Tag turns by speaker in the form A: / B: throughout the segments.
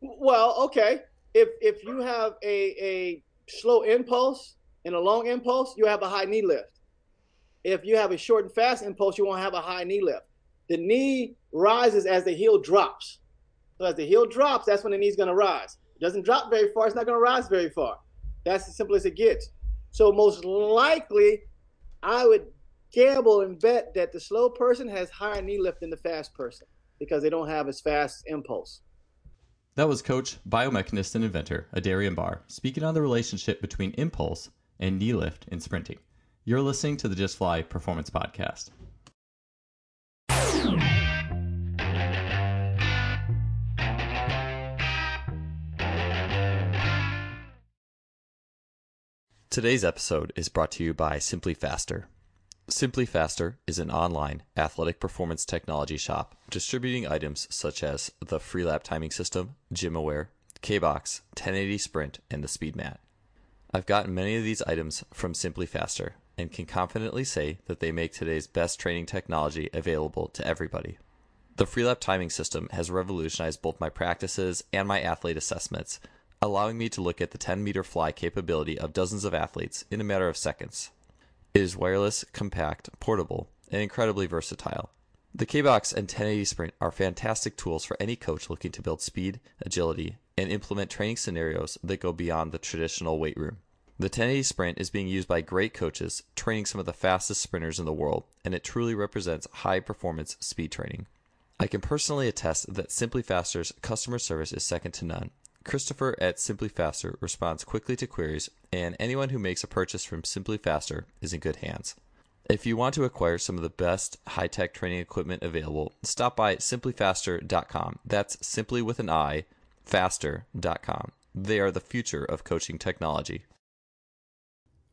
A: Well, okay. If if you have a a slow impulse and a long impulse, you have a high knee lift. If you have a short and fast impulse, you won't have a high knee lift. The knee rises as the heel drops. So as the heel drops, that's when the knee's going to rise. It doesn't drop very far. It's not going to rise very far. That's as simple as it gets. So most likely, I would gamble and bet that the slow person has higher knee lift than the fast person because they don't have as fast impulse.
B: That was coach, biomechanist, and inventor Adarian Barr speaking on the relationship between impulse and knee lift in sprinting. You're listening to the Just Fly Performance Podcast. Today's episode is brought to you by Simply Faster. Simply Faster is an online athletic performance technology shop distributing items such as the Freelap timing system, GymAware, K-Box, 1080 Sprint, and the SpeedMat. I've gotten many of these items from Simply Faster and can confidently say that they make today's best training technology available to everybody. The Freelap timing system has revolutionized both my practices and my athlete assessments, allowing me to look at the 10 meter fly capability of dozens of athletes in a matter of seconds. It is wireless, compact, portable, and incredibly versatile. The K-Box and 1080 Sprint are fantastic tools for any coach looking to build speed, agility, and implement training scenarios that go beyond the traditional weight room. The 1080 Sprint is being used by great coaches training some of the fastest sprinters in the world, and it truly represents high performance speed training. I can personally attest that Simply Faster's customer service is second to none. Christopher at Simply Faster responds quickly to queries, and anyone who makes a purchase from Simply Faster is in good hands. If you want to acquire some of the best high tech training equipment available, stop by simplyfaster.com. That's simply with an I, faster.com. They are the future of coaching technology.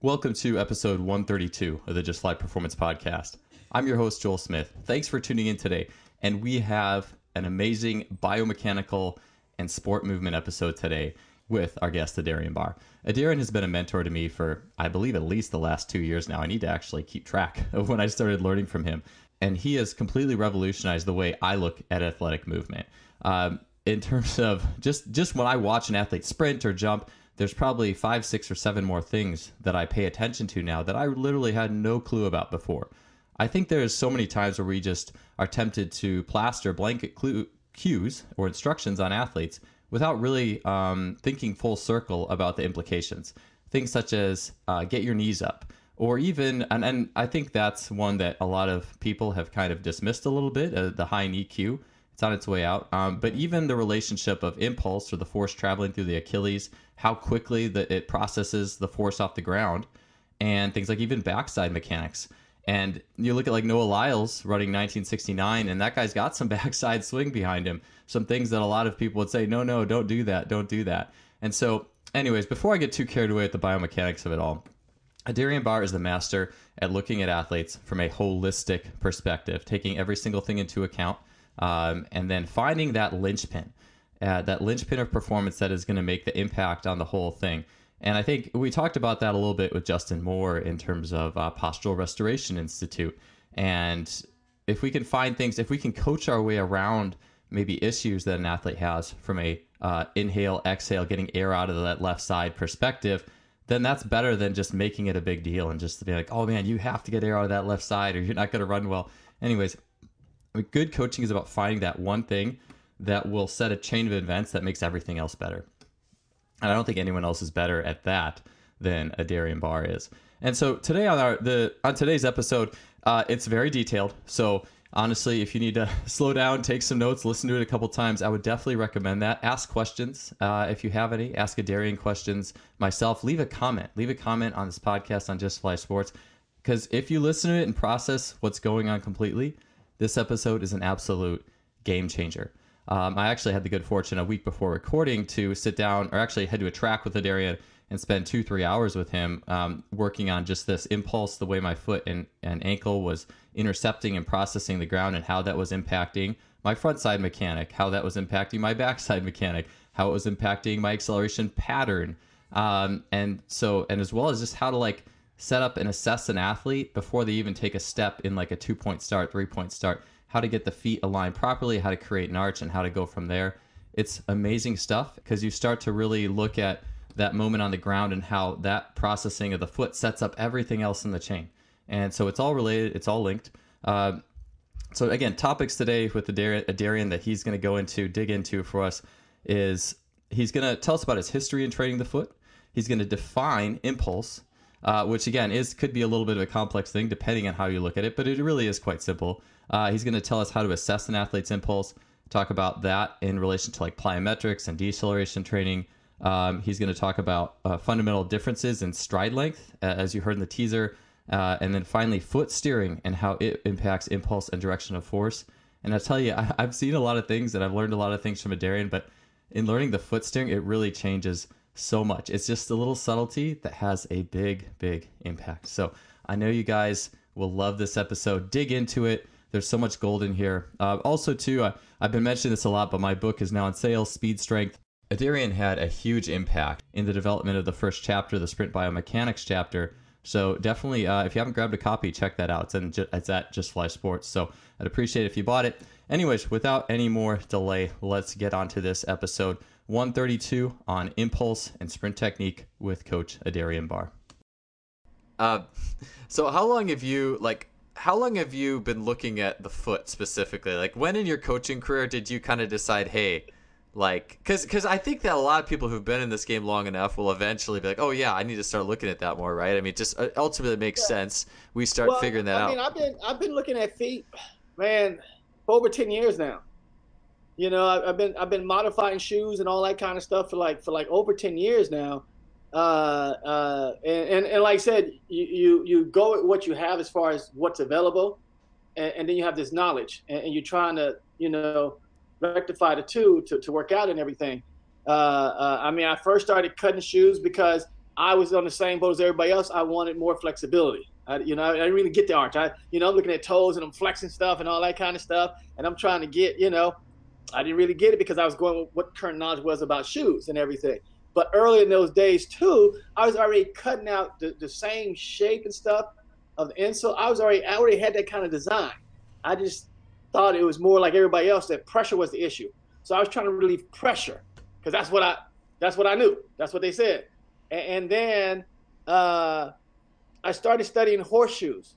B: Welcome to episode 132 of the Just Fly Performance Podcast. I'm your host, Joel Smith. Thanks for tuning in today. And we have an amazing biomechanical and sport movement episode today with our guest, Adarian Barr. Adarian has been a mentor to me for, I believe, at least the last two years now. I need to actually keep track of when I started learning from him. And he has completely revolutionized the way I look at athletic movement. Um, in terms of just just when I watch an athlete sprint or jump, there's probably five, six, or seven more things that I pay attention to now that I literally had no clue about before. I think there's so many times where we just are tempted to plaster blanket clue, cues or instructions on athletes without really um, thinking full circle about the implications. Things such as uh, get your knees up, or even, and, and I think that's one that a lot of people have kind of dismissed a little bit uh, the high knee cue. It's on its way out. Um, but even the relationship of impulse or the force traveling through the Achilles, how quickly that it processes the force off the ground, and things like even backside mechanics. And you look at like Noah Lyles running 1969, and that guy's got some backside swing behind him. Some things that a lot of people would say, no, no, don't do that, don't do that. And so, anyways, before I get too carried away with the biomechanics of it all, Adarian Barr is the master at looking at athletes from a holistic perspective, taking every single thing into account, um, and then finding that linchpin, uh, that linchpin of performance that is going to make the impact on the whole thing. And I think we talked about that a little bit with Justin Moore in terms of uh, Postural Restoration Institute. And if we can find things, if we can coach our way around maybe issues that an athlete has from a uh, inhale, exhale, getting air out of that left side perspective, then that's better than just making it a big deal and just being like, oh man, you have to get air out of that left side or you're not going to run well. Anyways, good coaching is about finding that one thing that will set a chain of events that makes everything else better. And I don't think anyone else is better at that than Adarian Barr is. And so today on our the on today's episode, uh, it's very detailed. So honestly, if you need to slow down, take some notes, listen to it a couple times, I would definitely recommend that. Ask questions uh, if you have any. Ask Adarian questions myself. Leave a comment. Leave a comment on this podcast on Just Fly Sports. Because if you listen to it and process what's going on completely, this episode is an absolute game changer. Um, I actually had the good fortune a week before recording to sit down, or actually head to a track with Adarian and spend two, three hours with him um, working on just this impulse, the way my foot and, and ankle was intercepting and processing the ground, and how that was impacting my front side mechanic, how that was impacting my backside mechanic, how it was impacting my acceleration pattern. Um, and so, and as well as just how to like set up and assess an athlete before they even take a step in like a two point start, three point start how to get the feet aligned properly, how to create an arch, and how to go from there. It's amazing stuff because you start to really look at that moment on the ground and how that processing of the foot sets up everything else in the chain. And so it's all related, it's all linked. Uh, so again, topics today with Adarian that he's going to go into, dig into for us is he's going to tell us about his history in training the foot. He's going to define impulse, uh, which again is could be a little bit of a complex thing depending on how you look at it, but it really is quite simple. Uh, he's going to tell us how to assess an athlete's impulse, talk about that in relation to like plyometrics and deceleration training. Um, he's going to talk about uh, fundamental differences in stride length, as you heard in the teaser, uh, and then finally foot steering and how it impacts impulse and direction of force. And I tell you, I, have seen a lot of things and I've learned a lot of things from Adarian, but in learning the foot steering, it really changes so much. It's just a little subtlety that has a big, big impact. So I know you guys will love this episode. Dig into it. There's so much gold in here. Uh, also, too, uh, I've been mentioning this a lot, but my book is now on sale. Speed Strength. Adarian had a huge impact in the development of the first chapter, the Sprint Biomechanics chapter. So definitely, uh, if you haven't grabbed a copy, check that out. It's, in, it's at Just Fly Sports. So I'd appreciate if you bought it. Anyways, without any more delay, let's get on to this episode 132 on impulse and sprint technique with Coach Adarian Barr. Uh, so how long have you like? How long have you been looking at the foot specifically? Like, when in your coaching career did you kind of decide, hey, like because because i think that a lot of people who've been in this game long enough will eventually be like oh yeah i need to start looking at that more right i mean just uh, ultimately makes yeah. sense we start well, figuring that
A: I
B: out
A: i mean i've been i've been looking at feet man for over 10 years now you know i've been i've been modifying shoes and all that kind of stuff for like for like over 10 years now uh, uh, and, and, and like I said, you, you, you go with what you have as far as what's available, and, and then you have this knowledge, and, and, you're trying to, you know, rectify the two to, to work out and everything. Uh, uh, I mean, I first started cutting shoes because I was on the same boat as everybody else. I wanted more flexibility. I, you know, I didn't really get the arch. I, you know, I'm looking at toes and I'm flexing stuff and all that kind of stuff, and I'm trying to get, you know, I didn't really get it because I was going with what current knowledge was about shoes and everything. But early in those days too, I was already cutting out the, the same shape and stuff of the insole. I was already I already had that kind of design. I just thought it was more like everybody else that pressure was the issue. So I was trying to relieve pressure because that's what I that's what I knew. That's what they said. And, and then uh, I started studying horseshoes.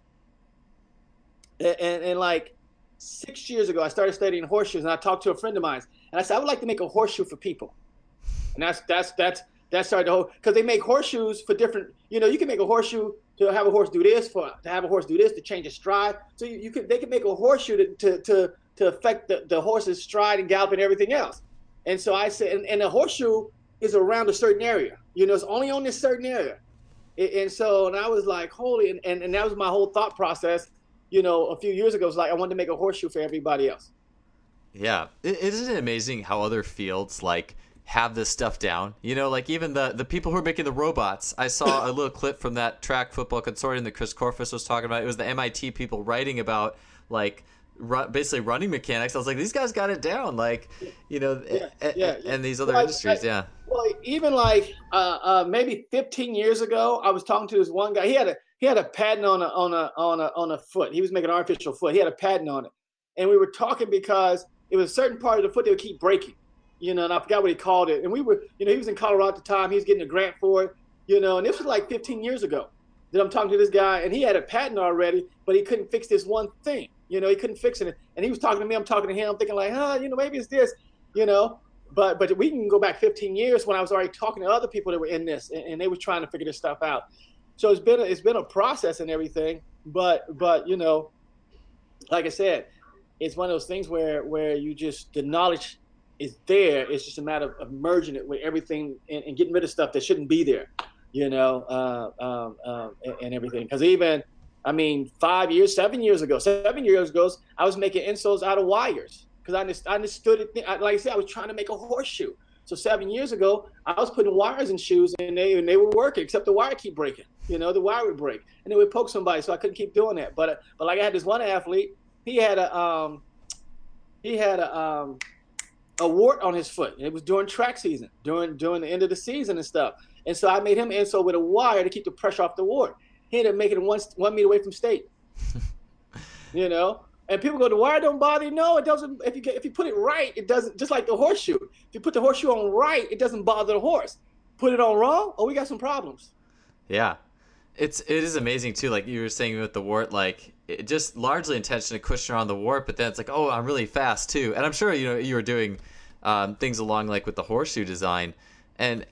A: And, and, and, like six years ago, I started studying horseshoes, and I talked to a friend of mine, and I said I would like to make a horseshoe for people. And that's that's that's that started the whole because they make horseshoes for different. You know, you can make a horseshoe to have a horse do this, for to have a horse do this, to change its stride. So you, you could they could make a horseshoe to to to, to affect the, the horse's stride and gallop and everything else. And so I said, and, and a horseshoe is around a certain area. You know, it's only on this certain area. And, and so, and I was like, holy, and, and, and that was my whole thought process. You know, a few years ago, it was like I wanted to make a horseshoe for everybody else.
B: Yeah, isn't it amazing how other fields like have this stuff down. You know, like even the the people who are making the robots. I saw a little clip from that track football consortium that Chris Korfist was talking about. It was the MIT people writing about like basically running mechanics. I was like, these guys got it down. Like, you know, yeah, a, yeah, and these other well, industries, I, yeah.
A: Well, even like uh, uh, maybe 15 years ago, I was talking to this one guy. He had a he had a patent on a on a on a on a foot. He was making an artificial foot. He had a patent on it, and we were talking because it was a certain part of the foot that would keep breaking you know, and I forgot what he called it. And we were, you know, he was in Colorado at the time. He was getting a grant for it, you know, and this was like 15 years ago that I'm talking to this guy, and he had a patent already, but he couldn't fix this one thing. You know, he couldn't fix it. And he was talking to me, I'm talking to him, I'm thinking like, huh, you know, maybe it's this, you know. But but we can go back 15 years when I was already talking to other people that were in this, and, and they were trying to figure this stuff out. So it's been a, it's been a process and everything. But but you know, like I said, it's one of those things where where you just the knowledge is there. It's just a matter of merging it with everything and, and getting rid of stuff that shouldn't be there, you know, uh, um, um, and, and, everything. Because even, I mean, five years, seven years ago, seven years ago, I was making insoles out of wires because I, I, understood it. Like I said, I was trying to make a horseshoe. So seven years ago, I was putting wires in shoes and they and they were working, except the wire keep breaking. You know, the wire would break and it would poke somebody, so I couldn't keep doing that. But but like I had this one athlete, he had a um, he had a um, a wart on his foot. It was during track season, during during the end of the season and stuff. And so I made him insole with a wire to keep the pressure off the wart. He ended up making it one one meter away from state. you know, And people go, the wire don't bother you. No, it doesn't. If you get, if you put it right, it doesn't. Just like the horseshoe. If you put the horseshoe on right, it doesn't bother the horse. Put it on wrong, oh, we got some problems.
B: Yeah, it's it is amazing too. Like you were saying with the wart, like it just largely intention to cushion around the wart, but then it's like, oh, I'm really fast too. And I'm sure you know you were doing um, things along like with the horseshoe design, and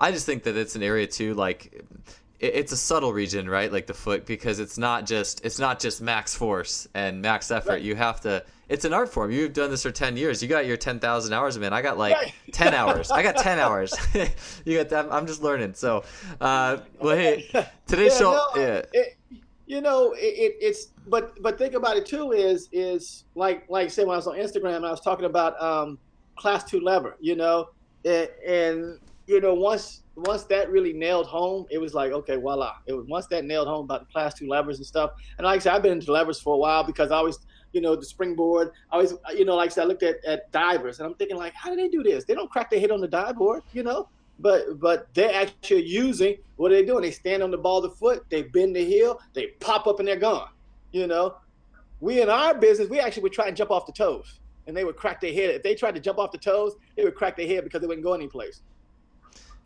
B: I just think that it's an area too. Like it's a subtle region, right? Like the foot, because it's not just it's not just max force and max effort. Right. You have to. It's an art form. You've done this for ten years. You got your ten thousand hours man. I got like right. ten hours. I got ten hours. you got. That. I'm just learning. So, uh, well, hey, today's yeah, show. No, yeah.
A: It, you know, it, it's but but think about it too. Is is like like say when I was on Instagram, and I was talking about um, class two lever. You know, and, and you know once once that really nailed home, it was like, okay, voila. It was once that nailed home about the class two levers and stuff. And like I said, I've been into levers for a while because I always, you know, the springboard. I always, uh, you know, like I said, I looked at, at divers and I'm thinking like, how do they do this? They don't crack their head on the dive board, you know. But but they're actually using what are they doing? They stand on the ball of the foot, they bend the heel, they pop up and they're gone. You know, we in our business, we actually would try and jump off the toes, and they would crack their head. If they tried to jump off the toes, they would crack their head because they wouldn't go anyplace.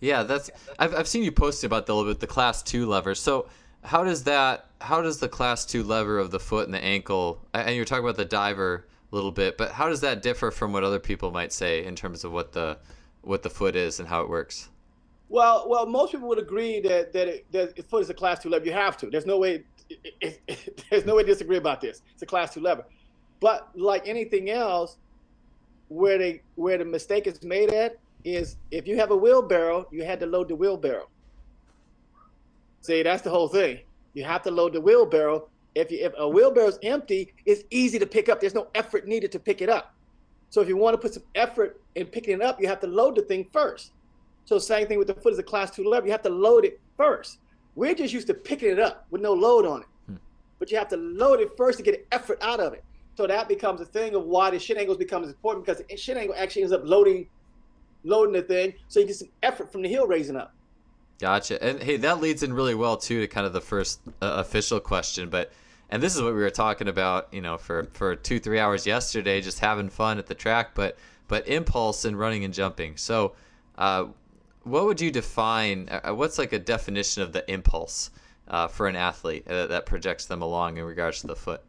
B: Yeah, that's I've I've seen you post about the little bit the class two lever. So how does that how does the class two lever of the foot and the ankle and you're talking about the diver a little bit, but how does that differ from what other people might say in terms of what the what the foot is and how it works?
A: Well, well, most people would agree that that, it, that foot is a class two lever. You have to. There's no way. It, there's no way to disagree about this. It's a class two lever. But like anything else, where they where the mistake is made at is if you have a wheelbarrow, you had to load the wheelbarrow. See, that's the whole thing. You have to load the wheelbarrow. If you, if a wheelbarrow is empty, it's easy to pick up. There's no effort needed to pick it up. So if you want to put some effort in picking it up, you have to load the thing first. So same thing with the foot as a class two lever. You have to load it first. We're just used to picking it up with no load on it. Hmm. But you have to load it first to get effort out of it. So that becomes a thing of why the shin angles becomes important because the shin angle actually ends up loading loading the thing, so you get some effort from the heel raising up.
B: Gotcha. And hey, that leads in really well too to kind of the first uh, official question, but and this is what we were talking about, you know, for for two three hours yesterday, just having fun at the track, but but impulse and running and jumping. So, uh, what would you define? Uh, uh what's like a definition of the impulse uh, for an athlete uh, that projects them along in regards to the foot?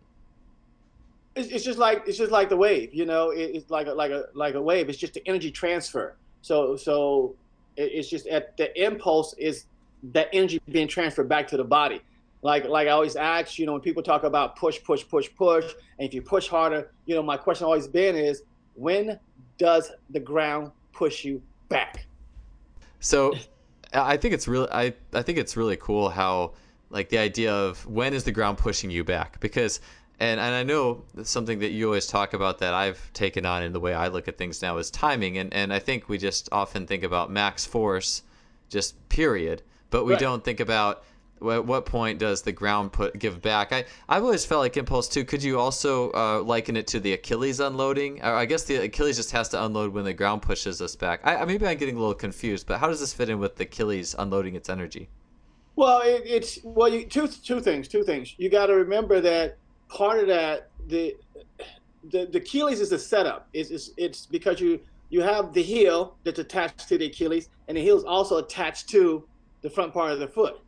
A: It's, just like it's just like the wave, you know. It, it's like a, like a like a wave. It's just the energy transfer. So so it's just at the impulse is that energy being transferred back to the body. Like like I always ask, you know, when people talk about push, push, push, push, and if you push harder, you know, my question always been is when does the ground push you back?
B: So I think it's really I, I think it's really cool how like the idea of when is the ground pushing you back because and and I know something that you always talk about that I've taken on in the way I look at things now is timing, and and I think we just often think about max force, just period, but we right. don't think about at what point does the ground put give back? I I've always felt like impulse too. Could you also uh, liken it to the Achilles unloading? I guess the Achilles just has to unload when the ground pushes us back. I, maybe I'm getting a little confused, but how does this fit in with the Achilles unloading its energy?
A: Well, it, it's well, you, two two things. Two things. You got to remember that part of that the the, the Achilles is a setup. It's, it's, it's because you you have the heel that's attached to the Achilles, and the heel is also attached to the front part of the foot.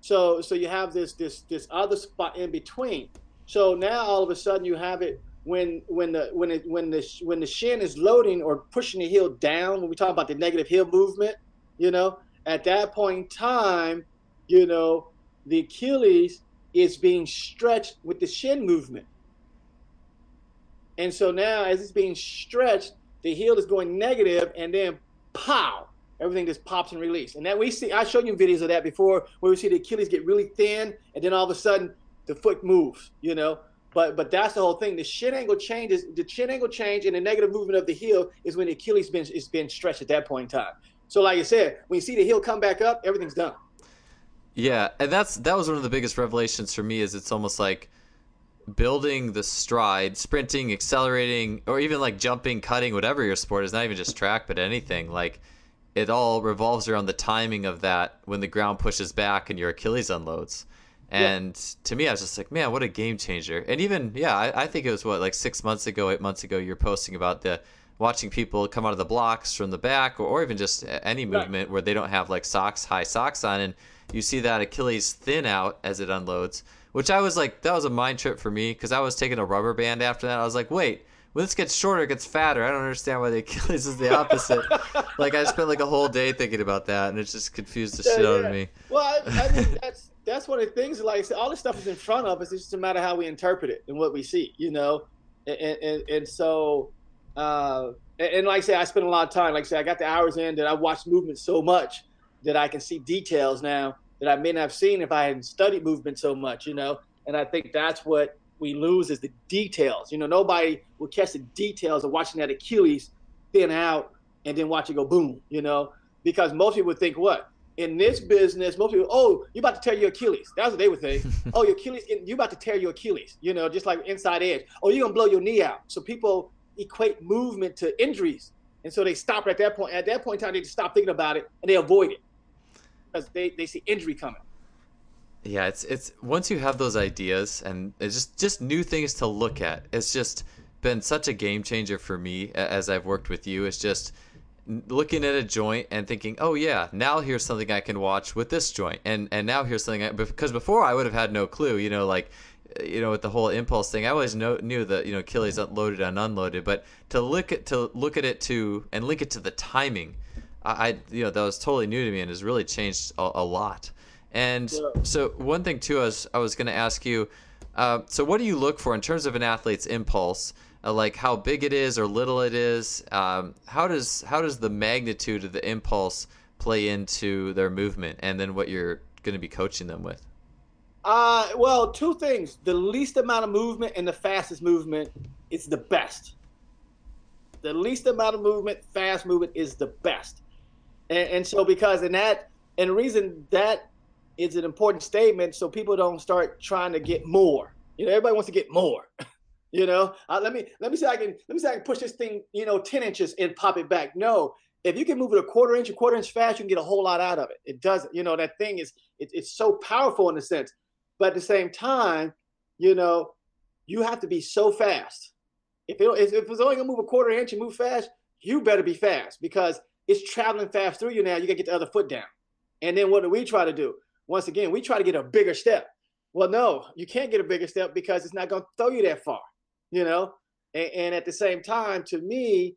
A: So so you have this this this other spot in between. So now all of a sudden you have it when when the when it when the when the shin is loading or pushing the heel down. When we talk about the negative heel movement, you know, at that point in time, you know, the Achilles is being stretched with the shin movement. And so now, as it's being stretched, the heel is going negative, and then pow, everything just pops and releases. And that we see, I showed you videos of that before, where we see the Achilles get really thin, and then all of a sudden the foot moves. You know, but but that's the whole thing. The shin angle changes. The shin angle change and the negative movement of the heel is when the Achilles been is been stretched at that point in time. So like I said, when you see the heel come back up, everything's done.
B: Yeah, and that's that was one of the biggest revelations for me. Is it's almost like building the stride, sprinting, accelerating, or even like jumping, cutting, whatever your sport is. Not even just track, but anything. Like it all revolves around the timing of that when the ground pushes back and your Achilles unloads. And yeah. to me, I was just like, man, what a game changer. And even, yeah, I, I, think it was what, like six months ago, eight months ago, you're posting about the watching people come out of the blocks from the back or, or even just any movement right. where they don't have like socks, high socks on. And you see that Achilles thin out as it unloads, which I was like, that was a mind trip for me because I was taking a rubber band after that. I was like, wait, when this gets shorter, it gets fatter. I don't understand why the Achilles is the opposite. like I spent like a whole day thinking about that, and it just confused the yeah, shit yeah. out of me.
A: Well, I, I mean, that's that's one of the things. Like all this stuff is in front of us. It's just a matter how we interpret it and what we see. You know, and and, and so. Uh, and, and like I say, I spend a lot of time. Like I say, I got the hours in that I watch movement so much that I can see details now that I may not have seen if I hadn't studied movement so much. You know, and I think that's what we lose is the details. You know, nobody will catch the details of watching that Achilles thin out and then watch it go boom, you know, because most people would think what? In this business, most people, oh, you about to tear your Achilles. That's what they would think. oh, your Achilles, you about to tear your Achilles, you know, just like inside edge. Oh, you're gonna blow your knee out. So people equate movement to injuries. And so they stop at that point. At that point in time, they just stop thinking about it and they avoid it because they, they see injury coming.
B: Yeah, it's it's once you have those ideas and it's just just new things to look at. It's just been such a game changer for me as I've worked with you. It's just looking at a joint and thinking, "Oh yeah, now here's something I can watch with this joint." And and now here's something I, because before I would have had no clue, you know, like you know, with the whole impulse thing, I always know, knew that you know Achilles unloaded and unloaded, but to look at to look at it to and link it to the timing, I, I you know that was totally new to me and has really changed a, a lot. And yeah. so one thing too, I was I was going to ask you. Uh, so what do you look for in terms of an athlete's impulse? Uh, like how big it is or little it is? Um, how does how does the magnitude of the impulse play into their movement, and then what you're going to be coaching them with?
A: Uh, well, two things: the least amount of movement and the fastest movement is the best. The least amount of movement, fast movement is the best, and, and so because in that, and the reason that is an important statement so people don't start trying to get more. You know, everybody wants to get more. you know, uh, let me let me see I can let me see I can push this thing, you know, 10 inches and pop it back. No, if you can move it a quarter inch, a quarter inch fast, you can get a whole lot out of it. It doesn't, you know, that thing is it, it's so powerful in a sense. But at the same time, you know, you have to be so fast. If it, if it's only gonna move a quarter inch and move fast, you better be fast because it's traveling fast through you now. You gotta get the other foot down. And then what do we try to do? once again, we try to get a bigger step. Well, no, you can't get a bigger step because it's not going to throw you that far, you know. And, and at the same time, to me,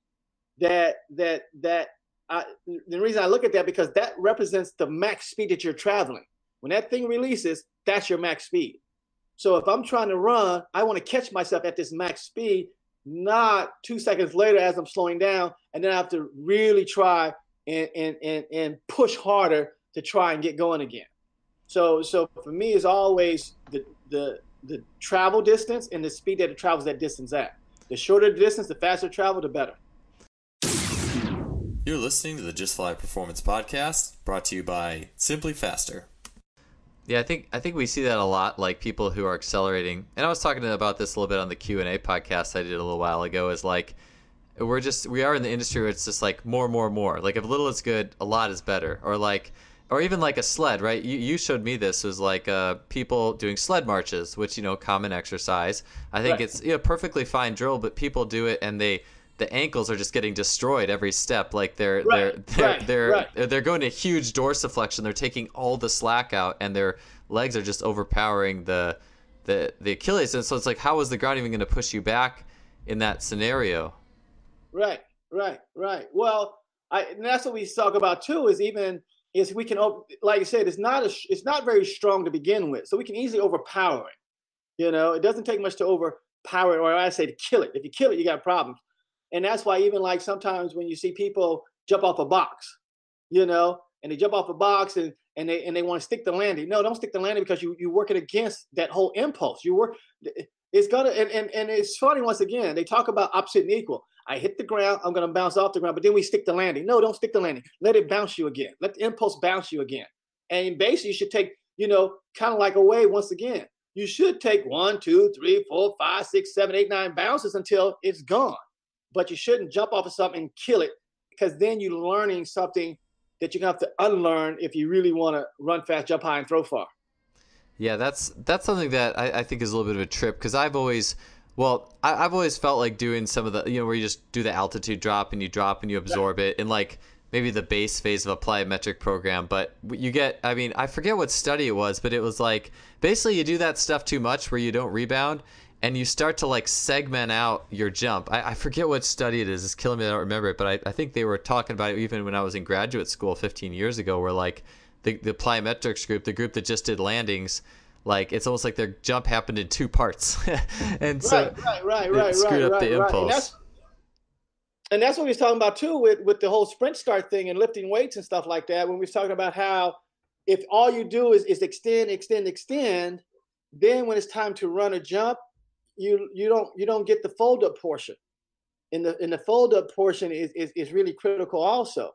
A: that that that I, the reason I look at that because that represents the max speed that you're traveling. When that thing releases, that's your max speed. So if I'm trying to run, I want to catch myself at this max speed, not two seconds later as I'm slowing down, and then I have to really try and and and, and push harder to try and get going again. So so for me, it's always the the the travel distance and the speed that it travels that distance at. The shorter the distance, the faster travel, the better.
B: You're listening to the Just Fly Performance Podcast, brought to you by Simply Faster. Yeah, I think I think we see that a lot, like people who are accelerating. And I was talking about this a little bit on the Q and A podcast I did a little while ago. Is like we're just we are in the industry where it's just like more, more, more. Like if little is good, a lot is better. Or like or even like a sled, right? You, you showed me this was like uh, people doing sled marches, which you know, common exercise. I think right. it's you know perfectly fine drill, but people do it and they the ankles are just getting destroyed every step. Like they're right. they're they're right. they're, right. they're going to huge dorsiflexion. They're taking all the slack out, and their legs are just overpowering the the the Achilles. And so it's like, how is the ground even going to push you back in that scenario?
A: Right, right, right. Well, I and that's what we talk about too. Is even is we can, like I said, it's not a, it's not very strong to begin with, so we can easily overpower it. You know, it doesn't take much to overpower it, or I say to kill it. If you kill it, you got problems, and that's why even like sometimes when you see people jump off a box, you know, and they jump off a box and and they and they want to stick the landing. No, don't stick the landing because you you're working against that whole impulse. You work. It's gonna and, and and it's funny once again. They talk about opposite and equal. I hit the ground, I'm to bounce off the ground, but then we stick the landing. No, don't stick the landing. Let it bounce you again. Let the impulse bounce you again. And basically, you should take, you know, kind of like away once again. You should take one, two, three, four, five, six, seven, eight, nine bounces until it's gone. But you shouldn't jump off of something and kill it because then you're learning something that you're to have to unlearn if you really want to run fast, jump high, and throw far.
B: Yeah, that's that's something that I, I think is a little bit of a trip because I've always, well, I, have always felt like doing some of the, you know, where you just do the altitude drop and you drop and you absorb it, and like maybe the base phase of a plyometric program. But you get, I mean, I forget what study it was, but it was like basically you do that stuff too much where you don't rebound, and you start to like segment out your jump. I, I forget what study it is. It's killing me. I don't remember it, but I, I think they were talking about it even when I was in graduate school 15 years ago, where like the, the plyometrics group, the group that just did landings, like it's almost like their jump happened in two parts, and so
A: right, right, right, right,
B: screwed
A: right,
B: up the impulse.
A: And that's, and that's what we was talking about too with with the whole sprint start thing and lifting weights and stuff like that. When we was talking about how if all you do is is extend, extend, extend, then when it's time to run a jump, you you don't you don't get the fold up portion. In the in the fold up portion is, is is really critical also.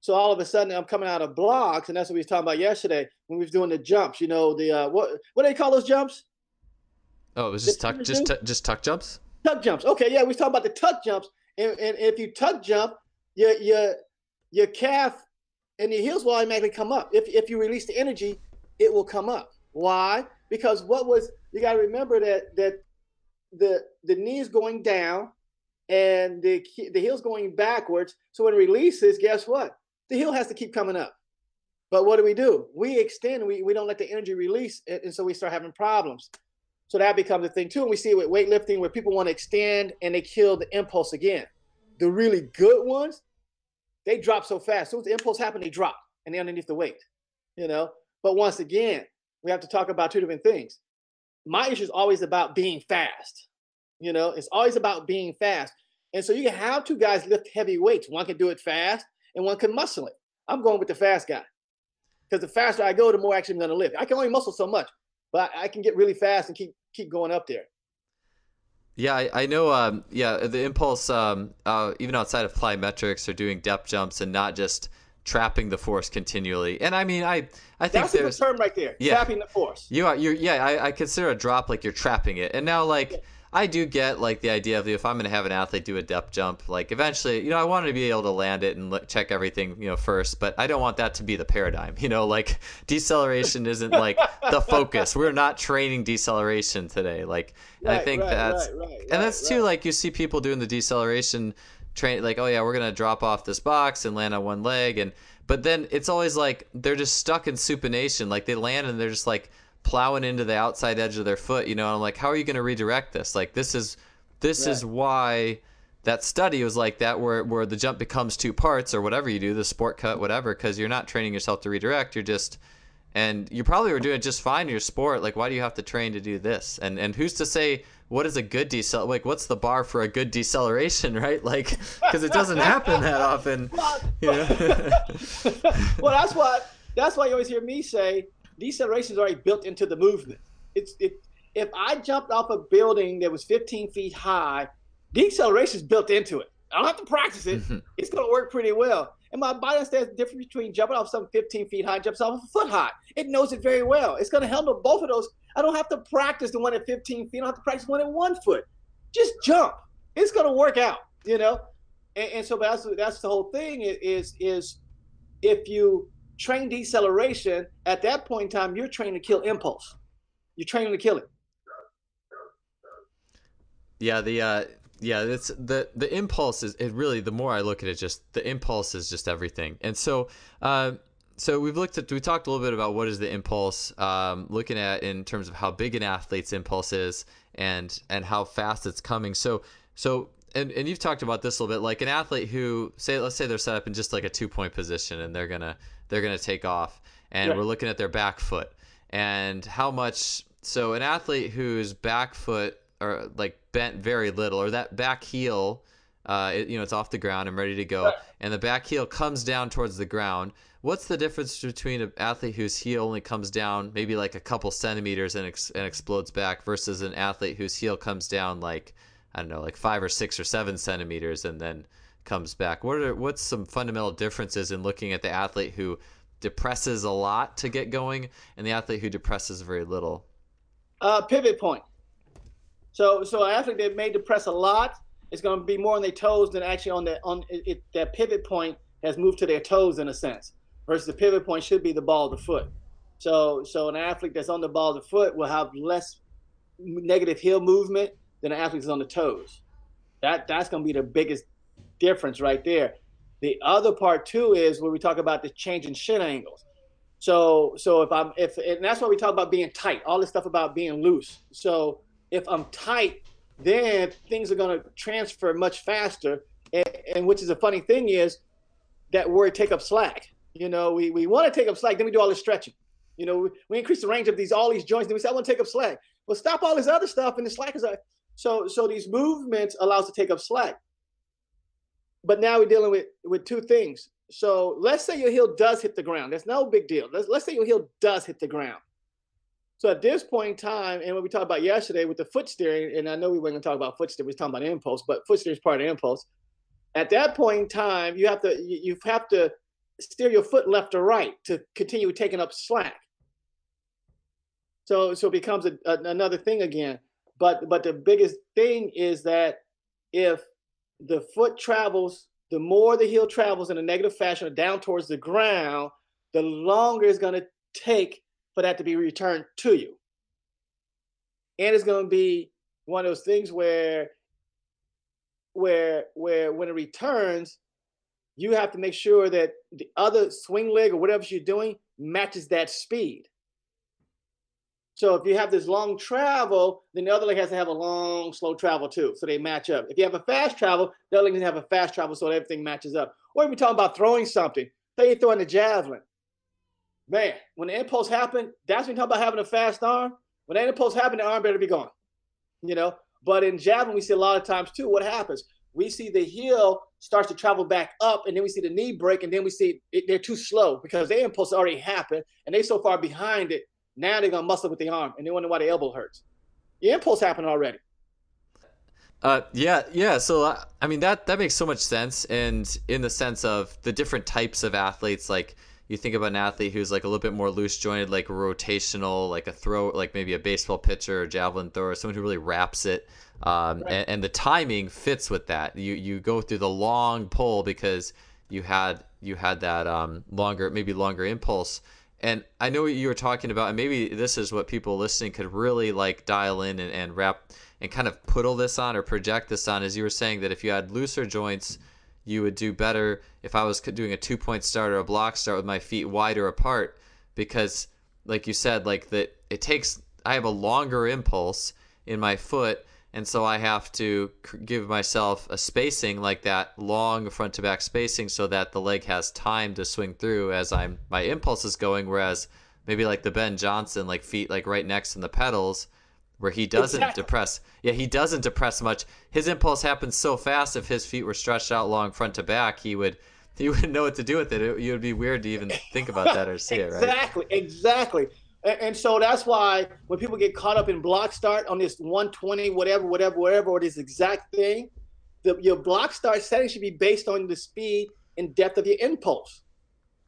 A: So all of a sudden I'm coming out of blocks, and that's what we was talking about yesterday when we was doing the jumps. You know the uh, what what do they call those jumps?
B: Oh, it was just tuck, just tu- just tuck jumps.
A: Tuck jumps. Okay, yeah, we was talking about the tuck jumps, and, and if you tuck jump, your your your calf and your heels will automatically come up. If if you release the energy, it will come up. Why? Because what was you got to remember that that the the knees going down and the the heels going backwards. So when it releases, guess what? the heel has to keep coming up. But what do we do? We extend, we, we don't let the energy release, and, and so we start having problems. So that becomes a thing too. And we see it with weightlifting where people want to extend and they kill the impulse again. The really good ones, they drop so fast. As soon as the impulse happens, they drop and they're underneath the weight. You know. But once again, we have to talk about two different things. My issue is always about being fast. You know, it's always about being fast. And so you can have two guys lift heavy weights. One can do it fast, and one can muscle it. I'm going with the fast guy because the faster I go, the more actually I'm going to lift. I can only muscle so much, but I can get really fast and keep keep going up there.
B: Yeah, I, I know. Um, yeah, the impulse, um, uh, even outside of plyometrics, are doing depth jumps and not just trapping the force continually. And I mean, I I think
A: that's
B: there's
A: a term right there.
B: Yeah.
A: Trapping the force.
B: You are. You're. Yeah. I, I consider a drop like you're trapping it. And now, like,
A: Yeah.
B: I do get like the idea of if I'm going to have an athlete do a depth jump, like eventually, you know, I want to be able to land it and like, check everything, you know, first. But I don't want that to be the paradigm. You know, like deceleration isn't like the focus. We're not training deceleration today. Like, and I think
A: right,
B: that's
A: right, right,
B: and that's
A: right,
B: too
A: right.
B: like you see people doing the deceleration train like oh yeah we're gonna drop off this box and land on one leg and but then it's always like they're just stuck in supination like they land and they're just like plowing into the outside edge of their foot you know and i'm like how are you gonna redirect this like this is this is why that study was like that where where the jump becomes two parts or whatever you do the sport cut whatever because you're not training yourself to redirect you're just and you probably were doing just fine in your sport. Like, why do you have to train to do this? And and who's to say what is a good decel? Like, what's the bar for a good deceleration, right? Like, because it doesn't happen that often. You know?
A: well, that's what that's why you always hear me say deceleration is already built into the movement. It's it. If I jumped off a building that was 15 feet high, deceleration is built into it. I don't have to practice it. Mm-hmm. It's going to work pretty well. And my body understands the difference between jumping off something 15 feet high and jumps off a foot high. It knows it very well. It's going to handle both of those. I don't have to practice the one at 15 feet. I don't have to practice one at one foot. Just jump. It's going to work out, you know? And, and so that's, that's the whole thing is, is if you train deceleration, at that point in time, you're training to kill impulse. You're training to kill it.
B: Yeah, the uh yeah, it's the the impulse is it really the more I look at it just the impulse is just everything. And so uh so we've looked at we talked a little bit about what is the impulse um looking at in terms of how big an athlete's impulse is and and how fast it's coming. So so and, and you've talked about this a little bit like an athlete who say let's say they're set up in just like a two point position and they're gonna they're gonna take off and
A: Right.
B: we're looking at their back foot and how much so an athlete whose back foot or like bent very little or that back heel uh, it, you know it's off the ground and ready to go and the back heel comes down towards the ground. What's the difference between an athlete whose heel only comes down maybe like a couple centimeters and, ex- and explodes back versus an athlete whose heel comes down like i don't know like five or six or seven centimeters and then comes back? What are what's some fundamental differences in looking at the athlete who depresses a lot to get going and the athlete who depresses very little?
A: Uh, pivot point. So, so an athlete that may depress a lot is going to be more on their toes than actually on the on it, it, that pivot point has moved to their toes in a sense. Versus the pivot point should be the ball of the foot. So so an athlete that's on the ball of the foot will have less negative heel movement than an athlete that's on the toes. That that's going to be the biggest difference right there. The other part too is where we talk about the change in shin angles. So so if I'm if and that's why we talk about being tight, all this stuff about being loose. So if I'm tight, then things are going to transfer much faster. And, and which is a funny thing is that word take up slack. You know, we, we want to take up slack, then we do all this stretching. You know, we, we increase the range of these all these joints, then we say, I want to take up slack. Well, stop all this other stuff, and the slack is like so so these movements allows to take up slack. But now we're dealing with with two things. So let's say your heel does hit the ground. That's no big deal. Let's let's say your heel does hit the ground. So at this point in time, and what we talked about yesterday with the foot steering, and I know we weren't going to talk about foot steering, we were talking about impulse, but foot steering is part of impulse. At that point in time, you have to you have to steer your foot left or right to continue taking up slack. So so it becomes a, a, another thing again. But but the biggest thing is that if the foot travels, the more the heel travels in a negative fashion down towards the ground, the longer it's going to take for that to be returned to you. And it's going to be one of those things where where where when it returns, you have to make sure that the other swing leg or whatever you're doing matches that speed. So if you have this long travel, then the other leg has to have a long, slow travel too, so they match up. If you have a fast travel, the other leg can have a fast travel so everything matches up. Or if we're talking about throwing something, say you're throwing a javelin. Man, when the impulse happened, that's when you talk about having a fast arm. When that impulse happened, the arm better be gone. You know, but in javelin, we see a lot of times too. What happens? We see the heel starts to travel back up, and then we see the knee break, and then we see it, they're too slow because their impulse already happened, and they so far behind it. Now they're gonna muscle with the arm, and they wonder why the elbow hurts. The impulse happened already.
B: Uh, yeah, yeah. So uh, I mean that that makes so much sense, and in the sense of the different types of athletes, like you think about an athlete who's like a little bit more loose jointed, like rotational, like a throw, like maybe a baseball pitcher or javelin thrower, someone who really wraps it. Um, right. and, and, the timing fits with that. You you go through the long pull because you had you had that um, longer, maybe longer impulse. And I know what you were talking about, and maybe this is what people listening could really like dial in and, and wrap and kind of put all this on or project this on. As you were saying that if you had looser joints you would do better if I was doing a two point start or a block start with my feet wider apart because like you said like that it takes I have a longer impulse in my foot and so I have to give myself a spacing like that long front to back spacing so that the leg has time to swing through as I'm my impulse is going whereas maybe like the Ben Johnson like feet like right next in the pedals where he doesn't exactly. depress. Yeah, he doesn't depress much. His impulse happens so fast. If his feet were stretched out long front to back, he would he wouldn't know what to do with it. It, would be weird to even think about that or see
A: exactly,
B: it.
A: Right? Exactly, exactly. And, and, so that's why when people get caught up in block start on this 120, whatever, whatever, whatever, or this exact thing, the, your block start setting should be based on the speed and depth of your impulse.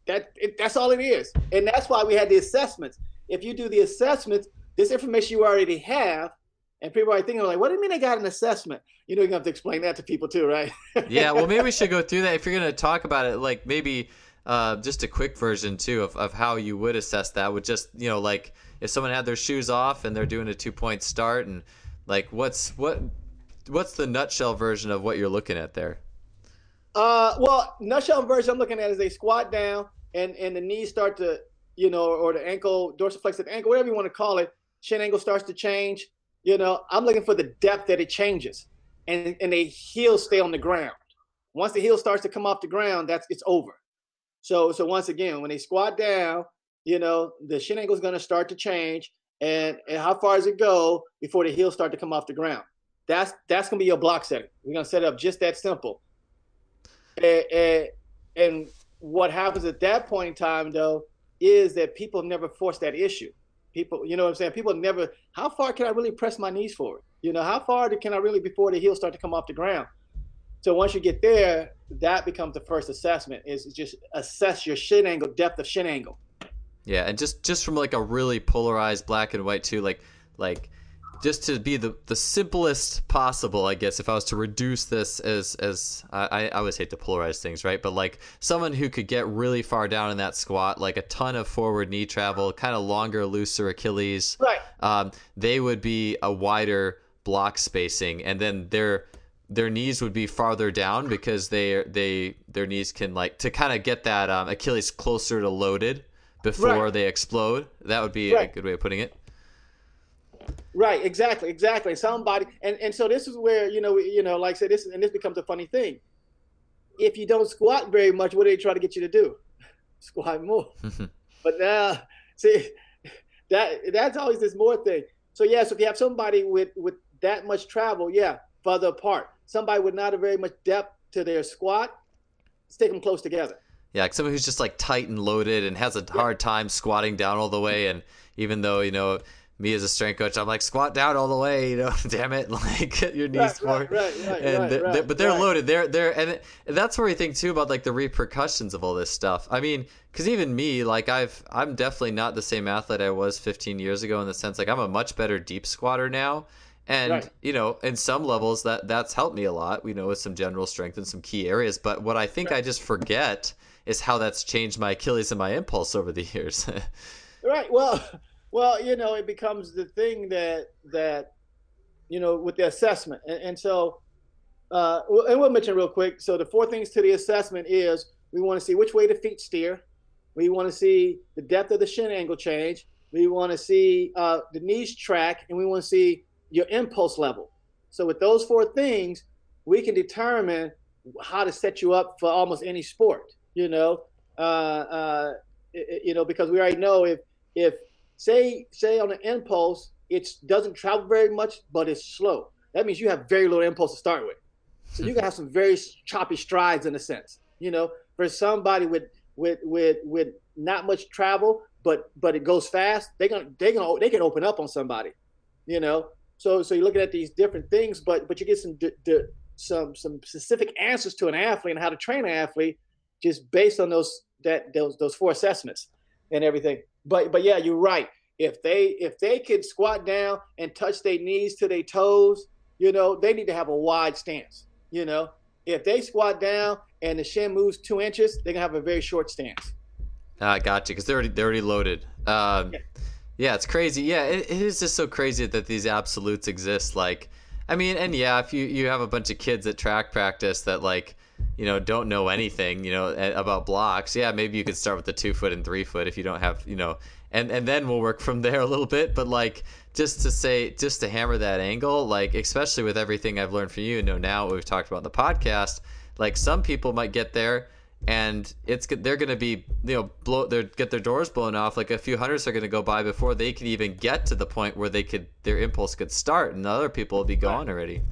A: That it, that's all it is, and that's why we had the assessments. If you do the assessments, this information you already have, and people are thinking like, what do you mean I got an assessment? You know, you have to explain that to people too, right?
B: yeah, well, maybe we should go through that if you're going to talk about it. Like maybe uh, just a quick version too of, of how you would assess that. Would just you know like if someone had their shoes off and they're doing a two point start and like what's what what's the nutshell version of what you're looking at there?
A: Uh, well, nutshell version I'm looking at is they squat down and and the knees start to you know or the ankle dorsiflex ankle whatever you want to call it shin angle starts to change, you know, I'm looking for the depth that it changes, and and the heel stay on the ground. Once the heel starts to come off the ground, that's it's over. So so once again, when they squat down, you know, the shin angle is going to start to change, and, and how far does it go before the heel start to come off the ground? That's that's going to be your block setting. We're going to set it up just that simple. And, and, and what happens at that point in time, though, is that people never force that issue. People, you know what I'm saying? People never, how far can I really press my knees forward? You know, how far can I really before the heels start to come off the ground? So once you get there, that becomes the first assessment is just assess your shin angle, depth of shin angle.
B: Yeah, and just just from like a really polarized black and white too, like like just to be the, the simplest possible, I guess, if I was to reduce this as as I, I always hate to polarize things, right? But like someone who could get really far down in that squat, like a ton of forward knee travel, kind of longer, looser Achilles,
A: right?
B: Um, they would be a wider block spacing, and then their their knees would be farther down because they they their knees can like to kind of get that um, Achilles closer to loaded before right. they explode. That would be right. a good way of putting it.
A: Right, exactly, exactly. Somebody, and, and so this is where you know, you know, like I said, this and this becomes a funny thing. If you don't squat very much, what do they try to get you to do? squat more. Hmm. but now, see, that that's always this more thing. So yes, yeah, so if you have somebody with with that much travel, yeah, further apart. Somebody with not a very much depth to their squat, stick them close together.
B: Yeah, like someone who's just like tight and loaded and has a hard time squatting down all the way, and even though you know me as a strength coach, I'm like squat down all the way, you know, damn it, like get your knees right, forward.
A: Right, right,
B: and
A: right,
B: they're, but they're loaded. They're they're and that's where we think too about like the repercussions of all this stuff. I mean, because even me, like I've I'm definitely not the same athlete I was 15 years ago in the sense like I'm a much better deep squatter now. And you know, in some levels, that that's helped me a lot. You know, with some general strength in some key areas. But what I think I just forget is how that's changed my Achilles and my impulse over the years.
A: right. Well, well, you know, it becomes the thing that that you know with the assessment, and, and so uh, and we'll mention real quick. So the four things to the assessment is we want to see which way the feet steer, we want to see the depth of the shin angle change, we want to see uh, the knees track, and we want to see your impulse level. So with those four things, we can determine how to set you up for almost any sport. You know, uh, uh, you know, because we already know if if say say on an impulse it doesn't travel very much but it's slow. That means you have very little impulse to start with. So you can have some very choppy strides in a sense you know? For somebody with with with with not much travel but but it goes fast they're gonna they gonna they can open up on somebody you know? So so you're looking at these different things but but you get some d- d- some some specific answers to an athlete and how to train an athlete just based on those that those those four assessments and everything but but yeah, you're right. If they if they could squat down and touch their knees to their toes, you know, they need to have a wide stance. You know, if they squat down and the shin moves two inches, they're gonna have a very short stance.
B: I uh, got you because they're already they're already loaded. Um, yeah. yeah. it's crazy. Yeah, it, it is just so crazy that these absolutes exist. Like, I mean, and yeah, if you you have a bunch of kids at track practice that like you know don't know anything you know about blocks. Yeah maybe you could start with the two foot and three foot if you don't have you know and and then we'll work from there a little bit. But like just to say just to hammer that angle like especially with everything i've learned from you and know now what we've talked about in the podcast like some people might get there and it's they're going to be you know blow they get their doors blown off. Like a few hundreds are going to go by before they can even get to the point where they could their impulse could start and other people will be gone already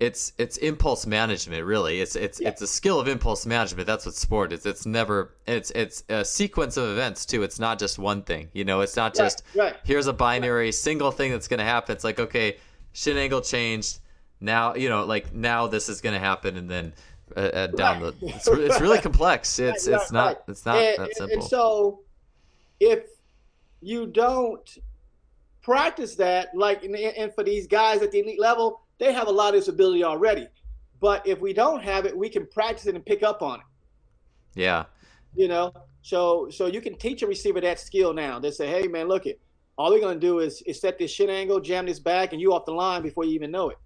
B: it's it's impulse management really. It's it's yeah. it's a skill of impulse management. That's what sport is. It's never it's it's a sequence of events too. It's not just one thing you know? It's not just
A: right, right.
B: here's a binary right. single thing that's going to happen. It's like okay shin angle changed. Now you know like now this is going to happen and then uh, uh, down the it's, it's really complex. It's it's not it's not
A: and,
B: that simple
A: and so if you don't practice that like and, and for these guys at the elite level they have a lot of this ability already. But if we don't have it, we can practice it and pick up on it.
B: Yeah.
A: You know, so so you can teach a receiver that skill now. They say, hey man, look it. All they're gonna do is, is set this shin angle, jam this back, and you off the line before you even know it.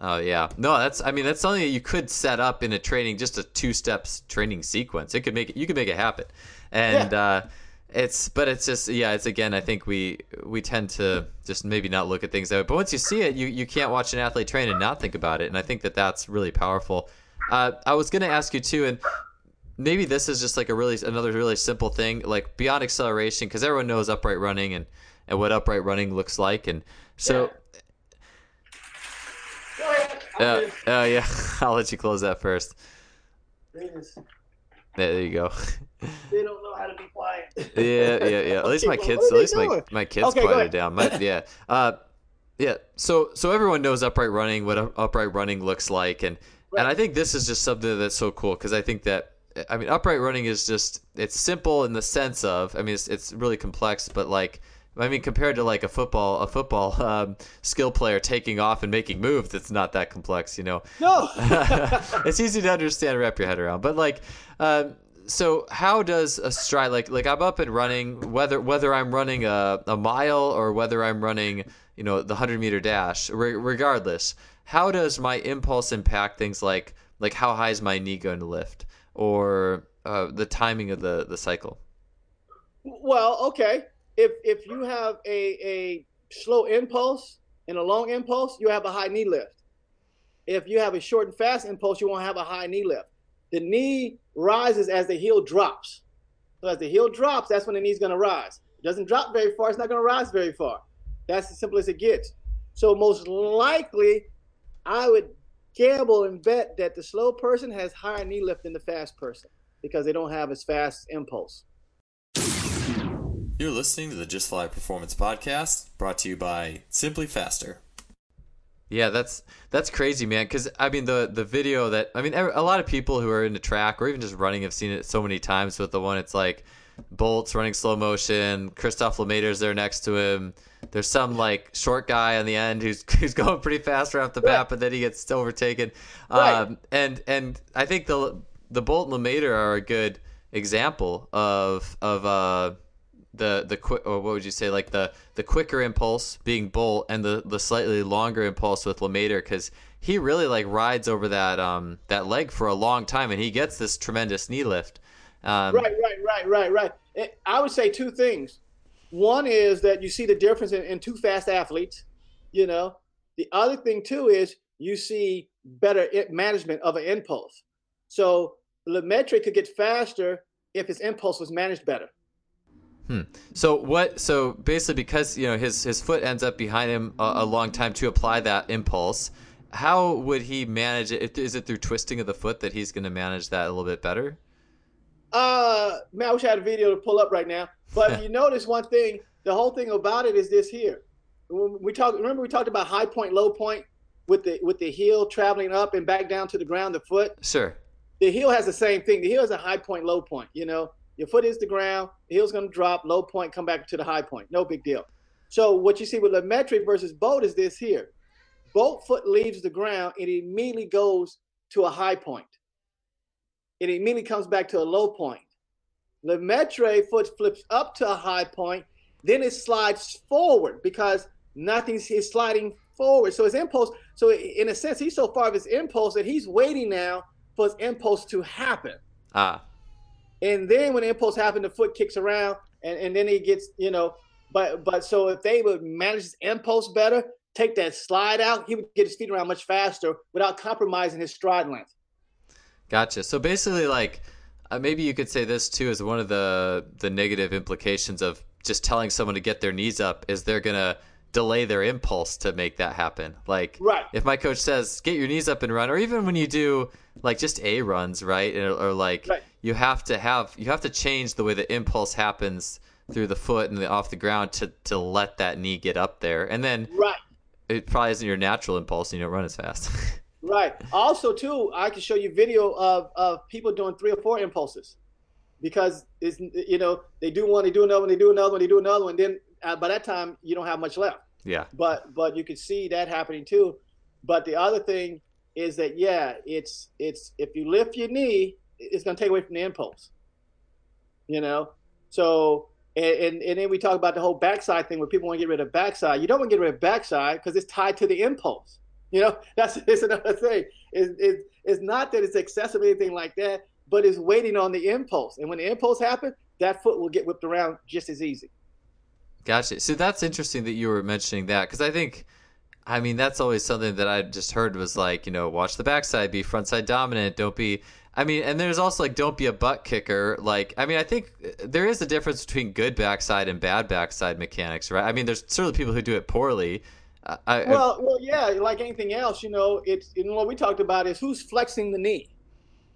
B: Oh yeah, no, that's I mean that's something that you could set up in a training, just a two steps training sequence. It could make it, you could make it happen, and yeah. uh, it's but it's just yeah it's again i think we we tend to just maybe not look at things that way. But once you see it you, you can't watch an athlete train and not think about it. And i think that that's really powerful. Uh, i was going to ask you too and maybe this is just like a really another really simple thing like beyond acceleration because everyone knows upright running and and what upright running looks like. And so
A: uh,
B: uh, yeah. I'll let you close that first there you go.
A: they don't know how to be quiet.
B: yeah, yeah, yeah. At least my kids. At least my my kids okay, quieted down. My, yeah. Uh, yeah. So so everyone knows upright running, what upright running looks like, and right. and I think this is just something that's so cool because I think that I mean upright running is just it's simple in the sense of I mean it's it's really complex, but like I mean, compared to like a football, a football um, skill player taking off and making moves, it's not that complex, you know.
A: No,
B: it's easy to understand, wrap your head around. But like, um, so how does a stride like like I'm up and running, whether whether I'm running a, a mile or whether I'm running, you know, the hundred meter dash, re- regardless, how does my impulse impact things like like how high is my knee going to lift or uh, the timing of the the cycle?
A: Well, okay. If if you have a a slow impulse and a long impulse, you have a high knee lift. If you have a short and fast impulse, you won't have a high knee lift. The knee rises as the heel drops. So as the heel drops, that's when the knee's going to rise. It doesn't drop very far. It's not going to rise very far. That's as simple as it gets. So most likely, I would gamble and bet that the slow person has higher knee lift than the fast person because they don't have as fast impulse.
B: You're listening to the Just Fly Performance Podcast, brought to you by Simply Faster. Yeah, that's that's crazy, man. Because I mean, the the video that I mean, a lot of people who are into track or even just running have seen it so many times. With the one, it's like Bolt's running slow motion. Christophe Lemaitre's there next to him. There's some like short guy on the end who's who's going pretty fast right off the bat, but then he gets overtaken. Right. Um, and and I think the the Bolt and Lemaitre are a good example of of uh the the quick or what would you say like the the quicker impulse being Bolt and the the slightly longer impulse with Lemaitre because he really like rides over that um that leg for a long time and he gets this tremendous knee lift.
A: Um, right, right, right, right, right. I would say two things. One is that you see the difference in, in two fast athletes. You know, the other thing too is you see better management of an impulse. So Lemaitre could get faster if his impulse was managed better.
B: Hmm. So what? So basically, because you know his his foot ends up behind him a, a, long time to apply that impulse. How would he manage it? Is it through twisting of the foot that he's going to manage that a little bit better?
A: Uh, man, I wish I had a video to pull up right now. But you notice one thing: the whole thing about it is this here. When we talk, remember we talked about high point, low point with the with the heel traveling up and back down to the ground, the foot.
B: Sure.
A: The heel has the same thing. The heel has a high point, low point. You know, your foot is the ground, heel's going to drop, low point, come back to the high point. No big deal. So what you see with Lemaitre versus Bolt is this here. Bolt foot leaves the ground, it immediately goes to a high point. It immediately comes back to a low point. Lemaitre foot flips up to a high point, then it slides forward because nothing's he's sliding forward. So his impulse, so in a sense, he's so far of his impulse that he's waiting now for his impulse to happen.
B: Ah.
A: And then when the impulse happens, the foot kicks around, and, and then he gets, you know, but but so if they would manage his impulse better, take that slide out, he would get his feet around much faster without compromising his stride length.
B: Gotcha. So basically, like uh, maybe you could say this too as one of the the negative implications of just telling someone to get their knees up is they're gonna delay their impulse to make that happen. Like,
A: right.
B: if my coach says get your knees up and run, or even when you do like just a runs, right, or, or like right. you have to have you have to change the way the impulse happens through the foot and the, off the ground to to let that knee get up there, and then
A: right.
B: It probably isn't your natural impulse, and you don't run as fast.
A: right. Also, too, I can show you video of of people doing three or four impulses because it's you know they do one, they do another one, they do another one, they do another one. Then uh, by that time, you don't have much left.
B: Yeah.
A: But but you can see that happening too. But the other thing is that yeah, it's it's if you lift your knee, it's going to take away from the impulse. You know, so and, and, and then we talk about the whole backside thing where people want to get rid of backside. You don't want to get rid of backside because it's tied to the impulse. You know, that's it's another thing. It's, it's, it's not that it's excessive or anything like that, but it's waiting on the impulse. And when the impulse happens, that foot will get whipped around just as easy.
B: Gotcha. So that's interesting that you were mentioning that because I think, I mean, that's always something that I just heard was like, you know, watch the backside, be frontside dominant, don't be. I mean, and there's also like, don't be a butt kicker. Like, I mean, I think uh, there is a difference between good backside and bad backside mechanics, right? I mean, there's certainly people who do it poorly.
A: I, well, I, well, yeah, like anything else, you know, it's what we talked about is who's flexing the knee.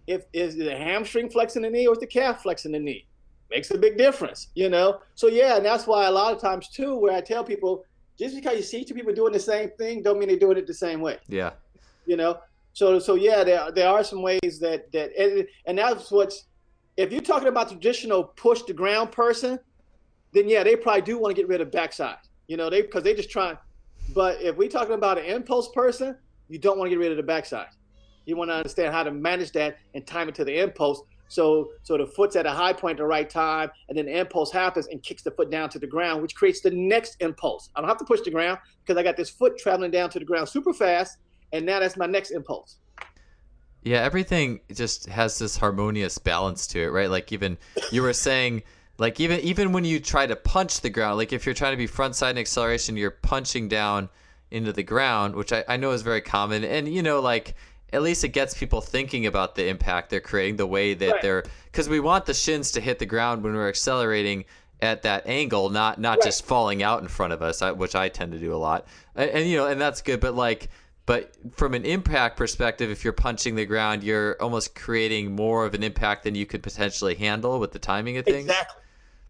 A: If is the hamstring flexing the knee or is the calf flexing the knee? Makes a big difference, you know? So yeah, and that's why a lot of times too, where I tell people, just because you see two people doing the same thing, don't mean they're doing it the same way.
B: Yeah.
A: You know? So so yeah, there there are some ways that that and, and that's what's if you're talking about traditional push the ground person, then yeah, they probably do want to get rid of backside. You know, they because they just trying. But if we're talking about an impulse person, you don't want to get rid of the backside. You want to understand how to manage that and time it to the impulse. So so the foot's at a high point at the right time, and then the impulse happens and kicks the foot down to the ground, which creates the next impulse. I don't have to push the ground because I got this foot traveling down to the ground super fast, and now that's my next impulse.
B: Yeah, everything just has this harmonious balance to it, right? Like even you were saying like even even when you try to punch the ground, like if you're trying to be front side acceleration, you're punching down into the ground, which I, I know is very common. And you know, like at least it gets people thinking about the impact they're creating, the way that right. they're because we want the shins to hit the ground when we're accelerating at that angle, not not right. just falling out in front of us, which I tend to do a lot. And, and, you know, and that's good. But like, but from an impact perspective, if you're punching the ground, you're almost creating more of an impact than you could potentially handle with the timing of things.
A: Exactly.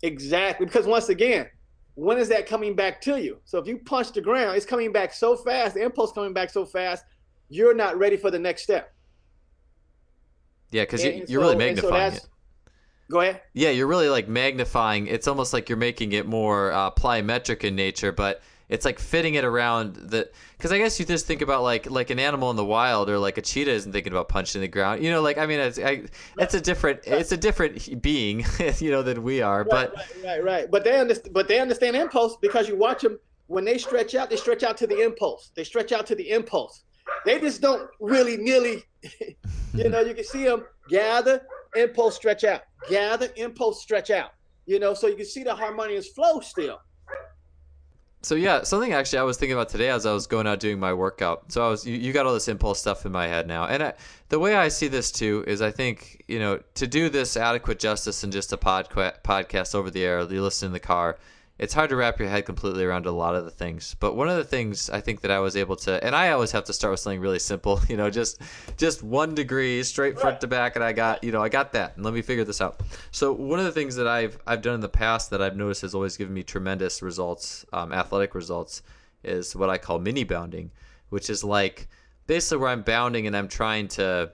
A: Exactly. Because once again, when is that coming back to you? So if you punch the ground, it's coming back so fast, the impulse coming back so fast, you're not ready for the next step.
B: Yeah, because you, are so, really magnifying so it.
A: Go ahead.
B: Yeah, you're really like magnifying. It's almost like you're making it more uh, plyometric in nature, but it's like fitting it around the because I guess you just think about like like an animal in the wild or like a cheetah isn't thinking about punching the ground. You know, like I mean, it's I, it's a different it's a different being, you know, than we are.
A: Right,
B: but
A: right, right, right. But they understand. But they understand impulse because you watch them when they stretch out. They stretch out to the impulse. They stretch out to the impulse. They just don't really nearly. you know, you can see them gather, impulse, stretch out, gather, impulse, stretch out. You know, so you can see the harmonious flow still
B: so yeah, something actually I was thinking about today as I was going out doing my workout. So I was you, you got all this impulse stuff in my head now, and I, the way I see this too is I think you know to do this adequate justice in just a pod, podcast over the air, you listen in the car it's hard to wrap your head completely around a lot of the things. But one of the things I think that I was able to, and I always have to start with something really simple, you know, just just one degree straight front to back, and I got, you know, I got that, and let me figure this out. So one of the things that I've I've done in the past that I've noticed has always given me tremendous results, um, athletic results, is what I call mini bounding, which is like basically where I'm bounding and I'm trying to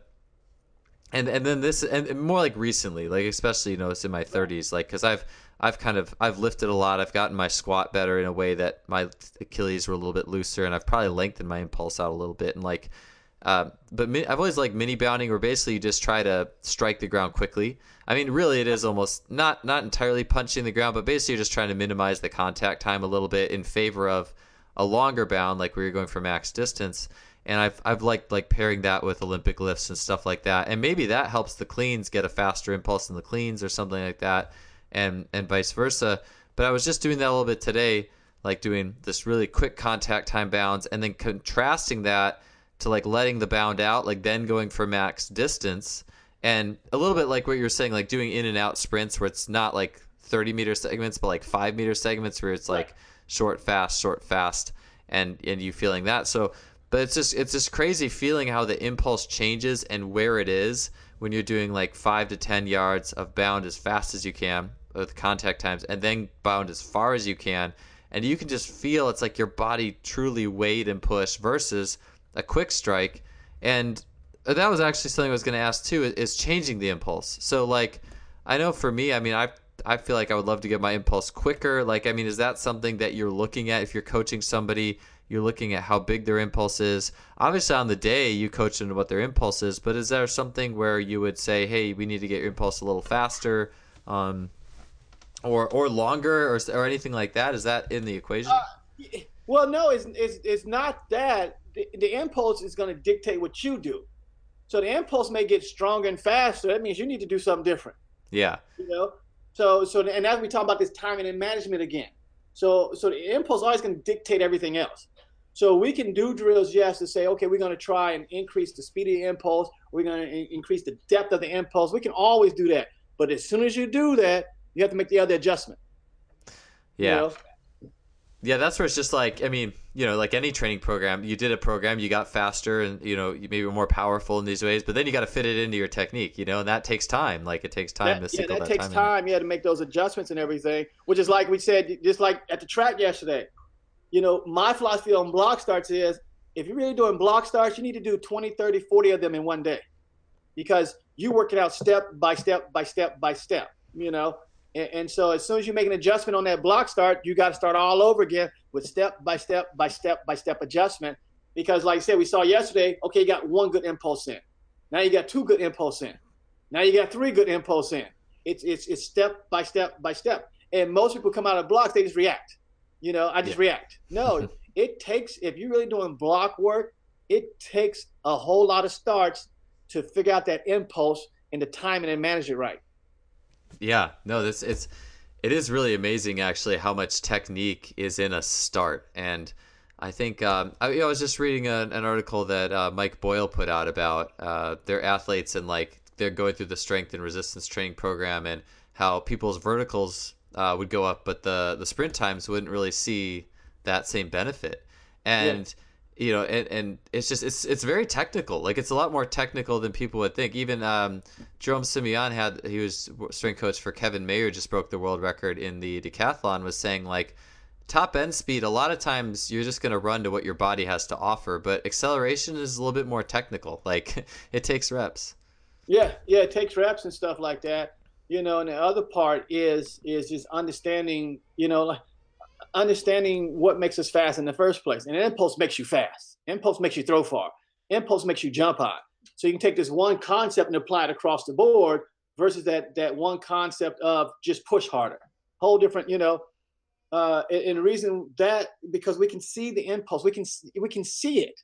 B: and and then this and more like recently like especially you know it's in my 30s like because i've I've kind of I've lifted a lot. I've gotten my squat better in a way that my Achilles were a little bit looser, and I've probably lengthened my impulse out a little bit. And like, uh, but mi- I've always liked mini bounding, where basically you just try to strike the ground quickly. I mean, really, it is almost not not entirely punching the ground, but basically you're just trying to minimize the contact time a little bit in favor of a longer bound, like where you're going for max distance. And I've I've liked like pairing that with Olympic lifts and stuff like that, and maybe that helps the cleans get a faster impulse in the cleans or something like that and and vice versa. But I was just doing that a little bit today, like doing this really quick contact time bounds, and then contrasting that to like letting the bound out, like then going for max distance, and a little bit like what you're saying, like doing in and out sprints where it's not like 30 meter segments, but like five meter segments where it's like short, fast, short, fast, and and you feeling that. So, but it's just it's this crazy feeling how the impulse changes and where it is when you're doing like five to ten yards of bound as fast as you can with contact times and then bound as far as you can. And you can just feel it's like your body truly weighed and pushed versus a quick strike. And that was actually something I was going to ask too is changing the impulse. So like I know for me I mean I I feel like I would love to get my impulse quicker. Like I mean is that something that you're looking at if you're coaching somebody you're looking at how big their impulse is. Obviously, on the day, you coach them what their impulse is, but is there something where you would say, hey, we need to get your impulse a little faster? Um, or, or longer or, or anything like that is that in the equation? Uh,
A: well no it's, it's, it's not that. The, the impulse is going to dictate what you do. So the impulse may get stronger and faster. That means you need to do something different.
B: Yeah.
A: You know? So so and as we talk about this timing and management again. So so the impulse always going to dictate everything else so we can do drills, yes, to say, okay, we're going to try and increase the speed of the impulse. We're going to increase the depth of the impulse. We can always do that. But as soon as you do that, you have to make the other adjustment.
B: Yeah. You know? Yeah, that's where it's just like, I mean, you know, like any training program, you did a program, you got faster and, you know, you maybe more powerful in these ways, but then you got to fit it into your technique, you know, and that takes time. Like it takes time
A: that,
B: to
A: yeah, that,
B: that
A: takes
B: time.
A: time, yeah, to make those adjustments and everything, which is like we said, just like at the track yesterday, you know, my philosophy on block starts is if you're really doing block starts, you need to do 20, 30, 40 of them in one day because you work it out step by step by step by step, you know. And, and so as soon as you make an adjustment on that block start, you got to start all over again with step by step by step by step adjustment. Because like I said, we saw yesterday, okay, you got one good impulse in. Now you got two good impulse in. Now you got three good impulse in. It's it's it's step by step by step. And most people come out of blocks, they just react. You know, I just yeah. react. No, it takes if you're really doing block work, it takes a whole lot of starts to figure out that impulse and the timing and manage it right.
B: Yeah, no, this it's it is really amazing actually how much technique is in a start and I think um, I, you know, I, was just reading a, an article that uh, Mike Boyle put out about uh, their athletes and like they're going through the strength and resistance training program and how people's verticals uh, would go up, but the the sprint times wouldn't really see that same benefit. And yeah. you know, and, and it's just it's it's very technical. Like it's a lot more technical than people would think. Even um, Jerome Simian had he was strength coach for Kevin Mayer, just broke the world record in the decathlon. Was saying like top end speed, a lot of times you're just going to run to what your body has to offer, but acceleration is a little bit more technical. Like it takes reps.
A: Yeah, yeah, it takes reps and stuff like that. You know, and the other part is is just understanding, you know, like understanding what makes us fast in the first place. And impulse makes you fast. Impulse makes you throw far. Impulse makes you jump high. So you can take this one concept and apply it across the board versus that that one concept of just push harder. Whole different, you know, uh, and the reason that because we can see the impulse, we can we can see it,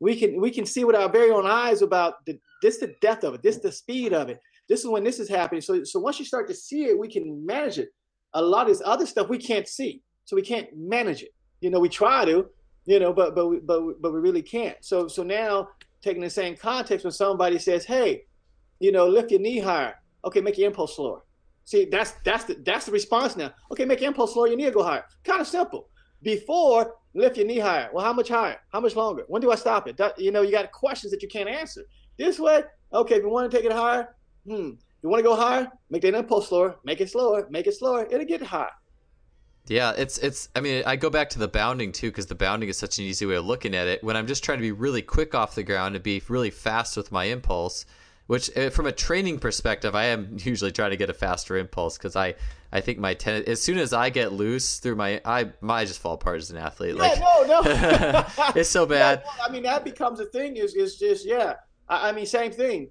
A: we can we can see with our very own eyes about the this the depth of it, this the speed of it. This is when this is happening. So so once you start to see it, we can manage it. A lot of this other stuff we can't see, so we can't manage it. You know, we try to, you know, but but we, but but we really can't. So so now taking the same context when somebody says, hey, you know, lift your knee higher. Okay, make your impulse slower. See, that's that's the that's the response now. Okay, make your impulse slower, your knee go higher. Kind of simple. Before, lift your knee higher. Well, how much higher? How much longer? When do I stop it? That, you know, you got questions that you can't answer. This way, okay, if you want to take it higher, hmm. You want to go higher? Make that impulse slower. Make it slower. Make it slower. It'll get high.
B: Yeah, it's it's. I mean, I go back to the bounding too because the bounding is such an easy way of looking at it. When I'm just trying to be really quick off the ground and be really fast with my impulse, which uh, from a training perspective i am usually trying to get a faster impulse because i i think my ten as soon as i get loose through my i my just fall apart as an athlete
A: yeah, like no
B: no it's so bad
A: yeah, i mean that becomes a thing is is just yeah I, I, mean same thing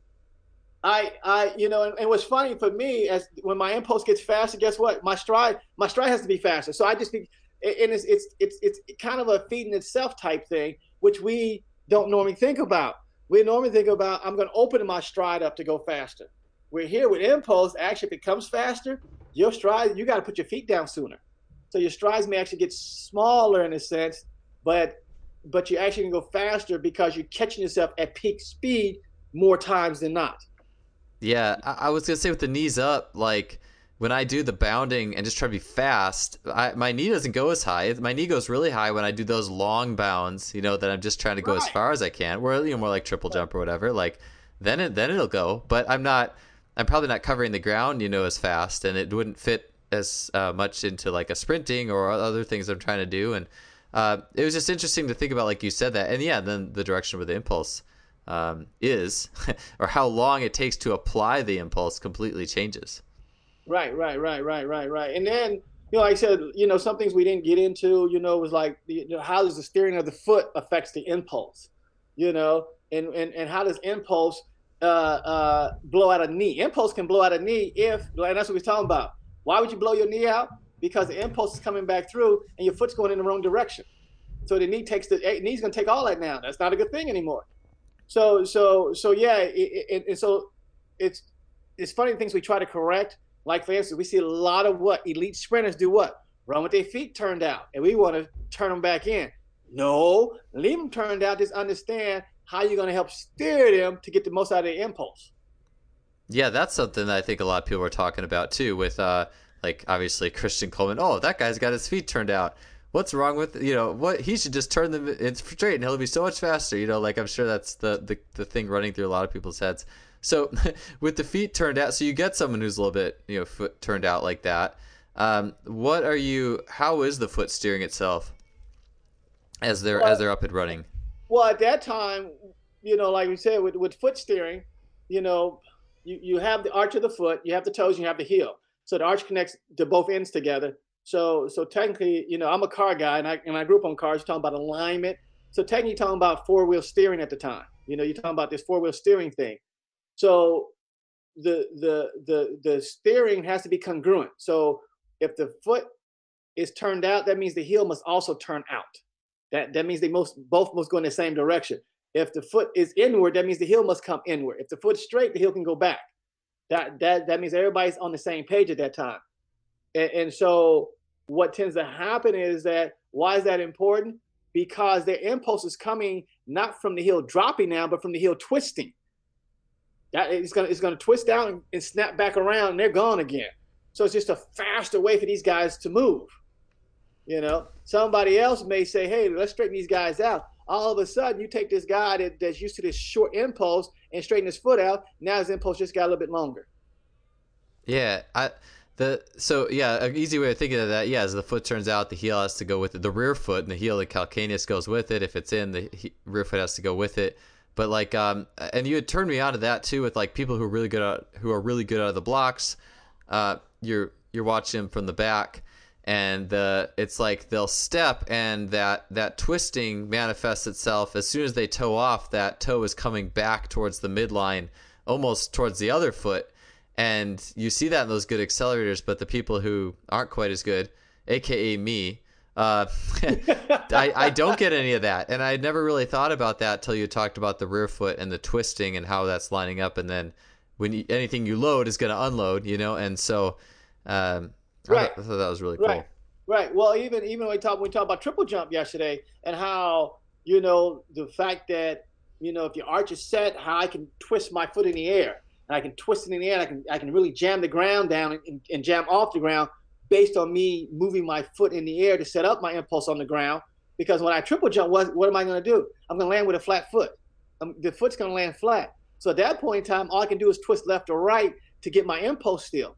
A: i i you know and, and, what's funny for me as when my impulse gets faster guess what my stride my stride has to be faster so i just think and it's it's it's, it's kind of a feeding itself type thing which we don't normally think about we normally think about I'm going to open my stride up to go faster. We're here with impulse. Actually, if it comes faster, your stride you got to put your feet down sooner. So your strides may actually get smaller in a sense, but but you actually can go faster because you're catching yourself at peak speed more times than not.
B: Yeah, I, I was gonna say with the knees up, like when I do the bounding and just try to be fast, I, my knee doesn't go as high. My knee goes really high when I do those long bounds, you know, that I'm just trying to go right. as far as I can. Where you know more like triple jump or whatever. Like then it then it'll go, but I'm not. I'm probably not covering the ground, you know, as fast, and it wouldn't fit as uh, much into like a sprinting or other things I'm trying to do. And uh, it was just interesting to think about, like you said that, and yeah, then the direction with the impulse um, is, or how long it takes to apply the impulse, completely changes.
A: Right, right, right, right, right, right. And then, you know, like I said, you know, some things we didn't get into, you know, was like you know, how does the steering of the foot affects the impulse, you know, and and, and how does impulse uh, uh, blow out a knee? Impulse can blow out a knee if, and that's what we're talking about. Why would you blow your knee out? Because the impulse is coming back through and your foot's going in the wrong direction. So the knee takes the knee's going to take all that now. That's not a good thing anymore. So so so yeah, it, it, and so it's it's funny things we try to correct like for instance, we see a lot of what elite sprinters do what run with their feet turned out, and we want to turn them back in. No, leave them turned out. Just understand how you're going to help steer them to get the most out of their impulse.
B: Yeah, that's something that I think a lot of people are talking about too. With uh, like obviously Christian Coleman. Oh, that guy's got his feet turned out. What's wrong with you know what? He should just turn them in straight, and he'll be so much faster. You know, like I'm sure that's the the, the thing running through a lot of people's heads. So with the feet turned out, so you get someone who's a little bit you know foot turned out like that. Um, what are you? How is the foot steering itself as they're well, as they're up and running?
A: Well, at that time, you know, like we said, with with foot steering, you know, you, you have the arch of the foot, you have the toes, you have the heel. So the arch connects to both ends together. So so technically, you know, I'm a car guy and I and I grew up on cars talking about alignment. So technically talking about four wheel steering at the time. You know, you're talking about this four wheel steering thing. So the the the the steering has to be congruent. So if the foot is turned out, that means the heel must also turn out. That that means they most both must go in the same direction. If the foot is inward, that means the heel must come inward. If the foot's straight, the heel can go back. That that that means everybody's on the same page at that time. And, and so what tends to happen is that why is that important? Because their impulse is coming not from the heel dropping down, but from the heel twisting. That it's gonna it's gonna twist out and, and snap back around, and they're gone again. So it's just a faster way for these guys to move. You know, somebody else may say, "Hey, let's straighten these guys out." All of a sudden, you take this guy that, that's used to this short impulse and straighten his foot out. Now his impulse just got a little bit longer.
B: Yeah, I the so yeah, an easy way of thinking of that, yeah, as the foot turns out, the heel has to go with it. The rear foot and the heel, the calcaneus goes with it. If it's in, the he, rear foot has to go with it. But like, um, and you had turned me on to that too with like people who are really good at who are really good out of the blocks. Uh, you're you're watching from the back, and the it's like they'll step and that that twisting manifests itself as soon as they toe off. That toe is coming back towards the midline, almost towards the other foot and you see that in those good accelerators, but the people who aren't quite as good, aka me, uh, I, I don't get any of that. And I never really thought about that till you talked about the rear foot and the twisting and how that's lining up. And then when you, anything you load is going to unload, you know. And so, um, right. I thought that was really cool.
A: Right. Right. Well, even even when we talked we talked about triple jump yesterday and how you know the fact that you know if your arch is set, how I can twist my foot in the air and I can twist it in the air. I can I can really jam the ground down and, and, jam off the ground based on me moving my foot in the air to set up my impulse on the ground. Because when I triple jump, what, what am I going to do? I'm going to land with a flat foot. Um, the foot's going to land flat. So at that point in time, all I can do is twist left or right to get my impulse still.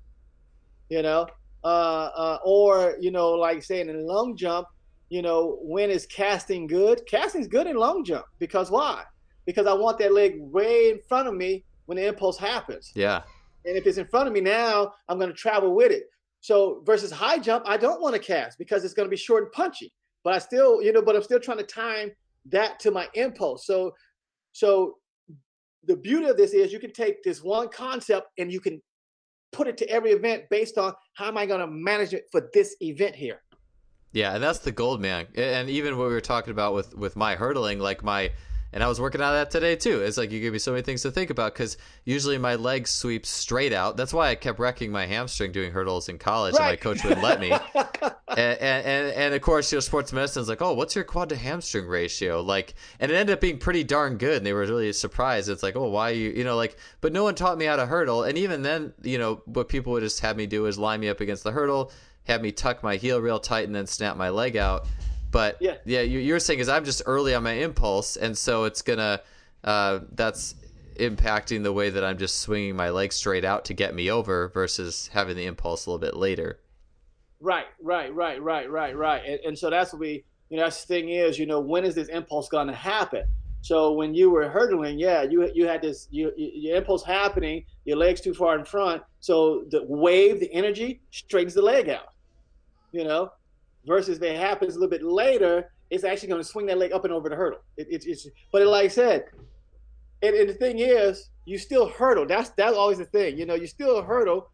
A: You know, uh, uh, or you know, like saying in a long jump, you know, when is casting good? Casting's good in long jump because why? Because I want that leg way in front of me when the impulse happens.
B: Yeah.
A: And if it's in front of me now, I'm going to travel with it. So versus high jump, I don't want to cast because it's going to be short and punchy. But I still, you know, but I'm still trying to time that to my impulse. So, so the beauty of this is you can take this one concept and you can put it to every event based on how am I going to manage it for this event here.
B: Yeah, and that's the gold, man. And even what we were talking about with with my hurdling, like my and I was working on that today too. It's like you give me so many things to think about because usually my legs sweep straight out. That's why I kept wrecking my hamstring doing hurdles in college, right. and my coach wouldn't let me. and, and, and of course, you know, sports medicine is like, oh, what's your quad to hamstring ratio? Like, and it ended up being pretty darn good. And they were really surprised. It's like, oh, why you, you know, like, but no one taught me how to hurdle. And even then, you know, what people would just have me do is line me up against the hurdle, have me tuck my heel real tight, and then snap my leg out but yeah, yeah, you, are saying is I'm just early on my impulse, and so it's gonna uh, that's impacting the way that I'm just swinging my leg straight out to get me over versus having the impulse a little bit later.
A: Right, right, right, right, right, right. And, and so that's what we, you know, that's the thing is, you know, when is this impulse going to happen? So when you were hurdling, yeah, you you had this you, your impulse happening, your legs too far in front, so the wave, the energy straightens the leg out. You know, versus if it happens a little bit later, it's actually going to swing that leg up and over the hurdle. It, it, it's, but it, like I said, and, and, the thing is, you still hurdle. That's that's always the thing. You know, you still hurdle,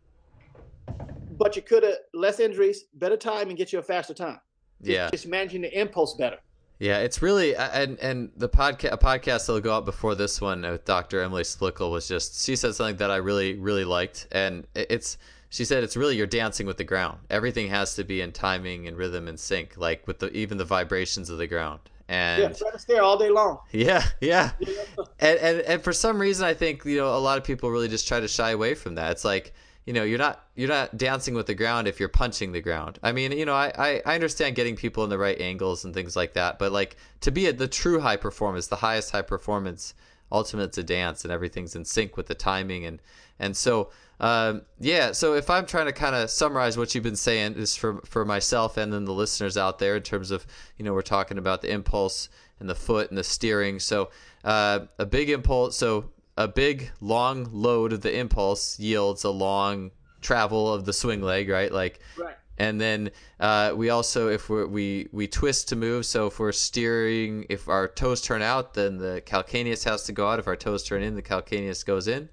A: but you could have less injuries, better time, and get you a faster time.
B: Yeah,
A: just managing the impulse better.
B: Yeah, it's really and and the podcast a podcast that'll go out before this one with Dr. Emily Splichal was just she said something that I really really liked, and it's she said it's really you're dancing with the ground. Everything has to be in timing and rhythm and sync, like with the even the vibrations of the ground. And
A: yeah, try to stay all day long.
B: Yeah, yeah. and, and and for some reason, I think you know a lot of people really just try to shy away from that. It's like you know you're not you're not dancing with the ground if you're punching the ground. I mean, you know, I I, I understand getting people in the right angles and things like that, but like to be at the true high performance, the highest high performance, ultimate it's a dance and everything's in sync with the timing and and so um, yeah, so if I'm trying to kind of summarize what you've been saying is for for myself and then the listeners out there in terms of you know we're talking about the impulse and the foot and the steering. So uh, a big impulse, so a big long load of the impulse yields a long travel of the swing leg, right? Like,
A: Right.
B: and then uh, we also if we're, we we twist to move. So if we're steering, if our toes turn out, then the calcaneus has to go out. If our toes turn in, the calcaneus goes in.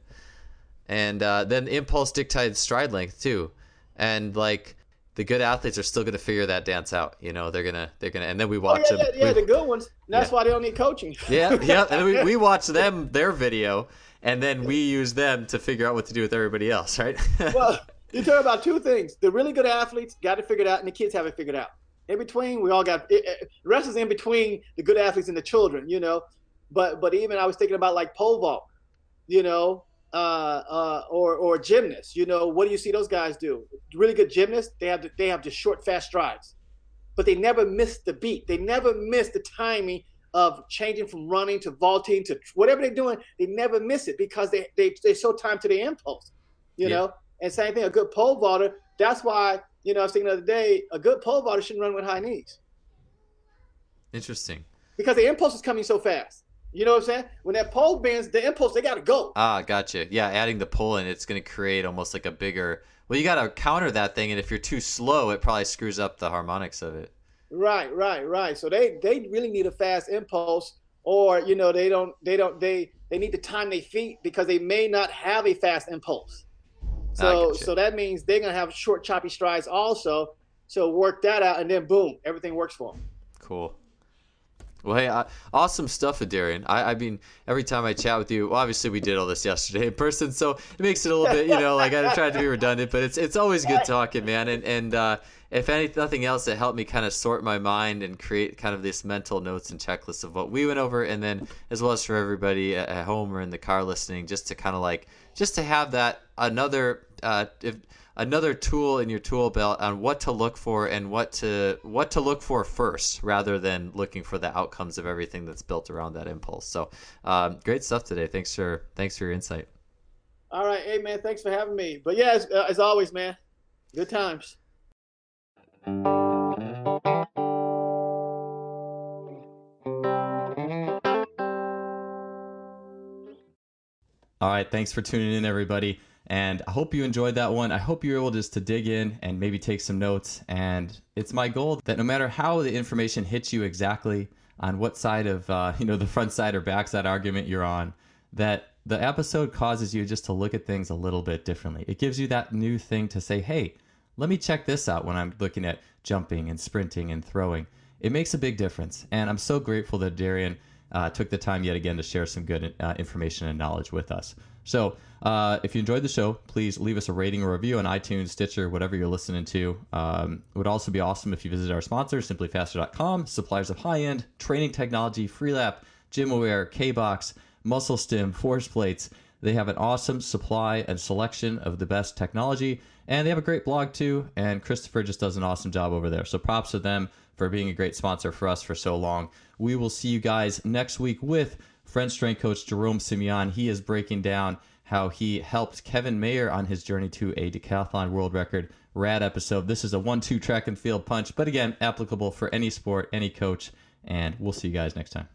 B: And uh, then impulse dictated stride length too, and like the good athletes are still going to figure that dance out. You know, they're gonna they're gonna, and then we
A: Oh,
B: watch
A: yeah,
B: them.
A: yeah, yeah,
B: we-
A: the good ones. That's
B: Yeah.
A: why they don't need coaching.
B: yeah, yeah. And we, we watch them their video, and then we use them to figure out what to do with everybody else, right?
A: well, you talk about two things. The really good athletes got it figured out, and the kids have it figured out. In between, we all got it, it, the rest is in between the good athletes and the children, you know. But but even I was thinking about like pole vault, you know, uh, uh, or or gymnasts. You know, what do you see those guys do? Really good gymnasts, they have the, they have just short, fast strides, but they never miss the beat. They never miss the timing of changing from running to vaulting to whatever they're doing. They never miss it because they they they so timed to the impulse, you
B: Yeah.
A: know. And same thing, a good pole vaulter. That's why you know I was thinking the other day, a good pole vaulter shouldn't run with high knees
B: Interesting.
A: because the impulse is coming so fast. You know what I'm saying? When that pole bends, the impulse they got to go.
B: Ah, gotcha. Yeah, adding the pull in, it's going to create almost like a bigger. Well, you got to counter that thing, and if you're too slow, it probably screws up the harmonics of it.
A: Right, right, right. So they they really need a fast impulse, or you know they don't they don't they they need to time their feet because they may not have a fast impulse. So
B: gotcha.
A: so that means they're gonna have short choppy strides also. So work that out, and then boom, everything works for them.
B: Cool. Well, hey, awesome stuff, Darian. I, I mean, every time I chat with you, well, obviously we did all this yesterday in person, so it makes it a little bit, you know, like I tried to be redundant, but it's it's always good talking, man. And and uh, if any nothing else, it helped me kind of sort my mind and create kind of this mental notes and checklists of what we went over, and then as well as for everybody at, at home or in the car listening, just to kind of like just to have that another uh, if another tool in your tool belt on what to look for and what to what to look for first rather than looking for the outcomes of everything that's built around that impulse so um, great stuff today thanks for thanks for your insight
A: All right, hey man, thanks for having me. But yeah, as, uh, as always, man, good times.
B: All right, thanks for tuning in, everybody. And I hope you enjoyed that one. I hope you were able just to dig in and maybe take some notes. And it's my goal that no matter how the information hits you exactly on what side of uh, you know the front side or back side argument you're on, that the episode causes you just to look at things a little bit differently. It gives you that new thing to say, hey, let me check this out when I'm looking at jumping and sprinting and throwing. It makes a big difference. And I'm so grateful that Darian uh, took the time yet again to share some good uh, information and knowledge with us. So, uh, if you enjoyed the show, please leave us a rating or review on iTunes, Stitcher, whatever you're listening to. Um, it would also be awesome if you visit our sponsor, simplyfaster.com, suppliers of high end training technology, Freelap, GymAware, K-Box, Muscle Stim, Force Plates. They have an awesome supply and selection of the best technology, and they have a great blog too. And Christopher just does an awesome job over there. So props to them for being a great sponsor for us for so long. We will see you guys next week with French strength coach Jerome Simian. He is breaking down how he helped Kevin Mayer on his journey to a decathlon world record. Rad episode. This is a one-two track and field punch, but again, applicable for any sport, any coach, and we'll see you guys next time.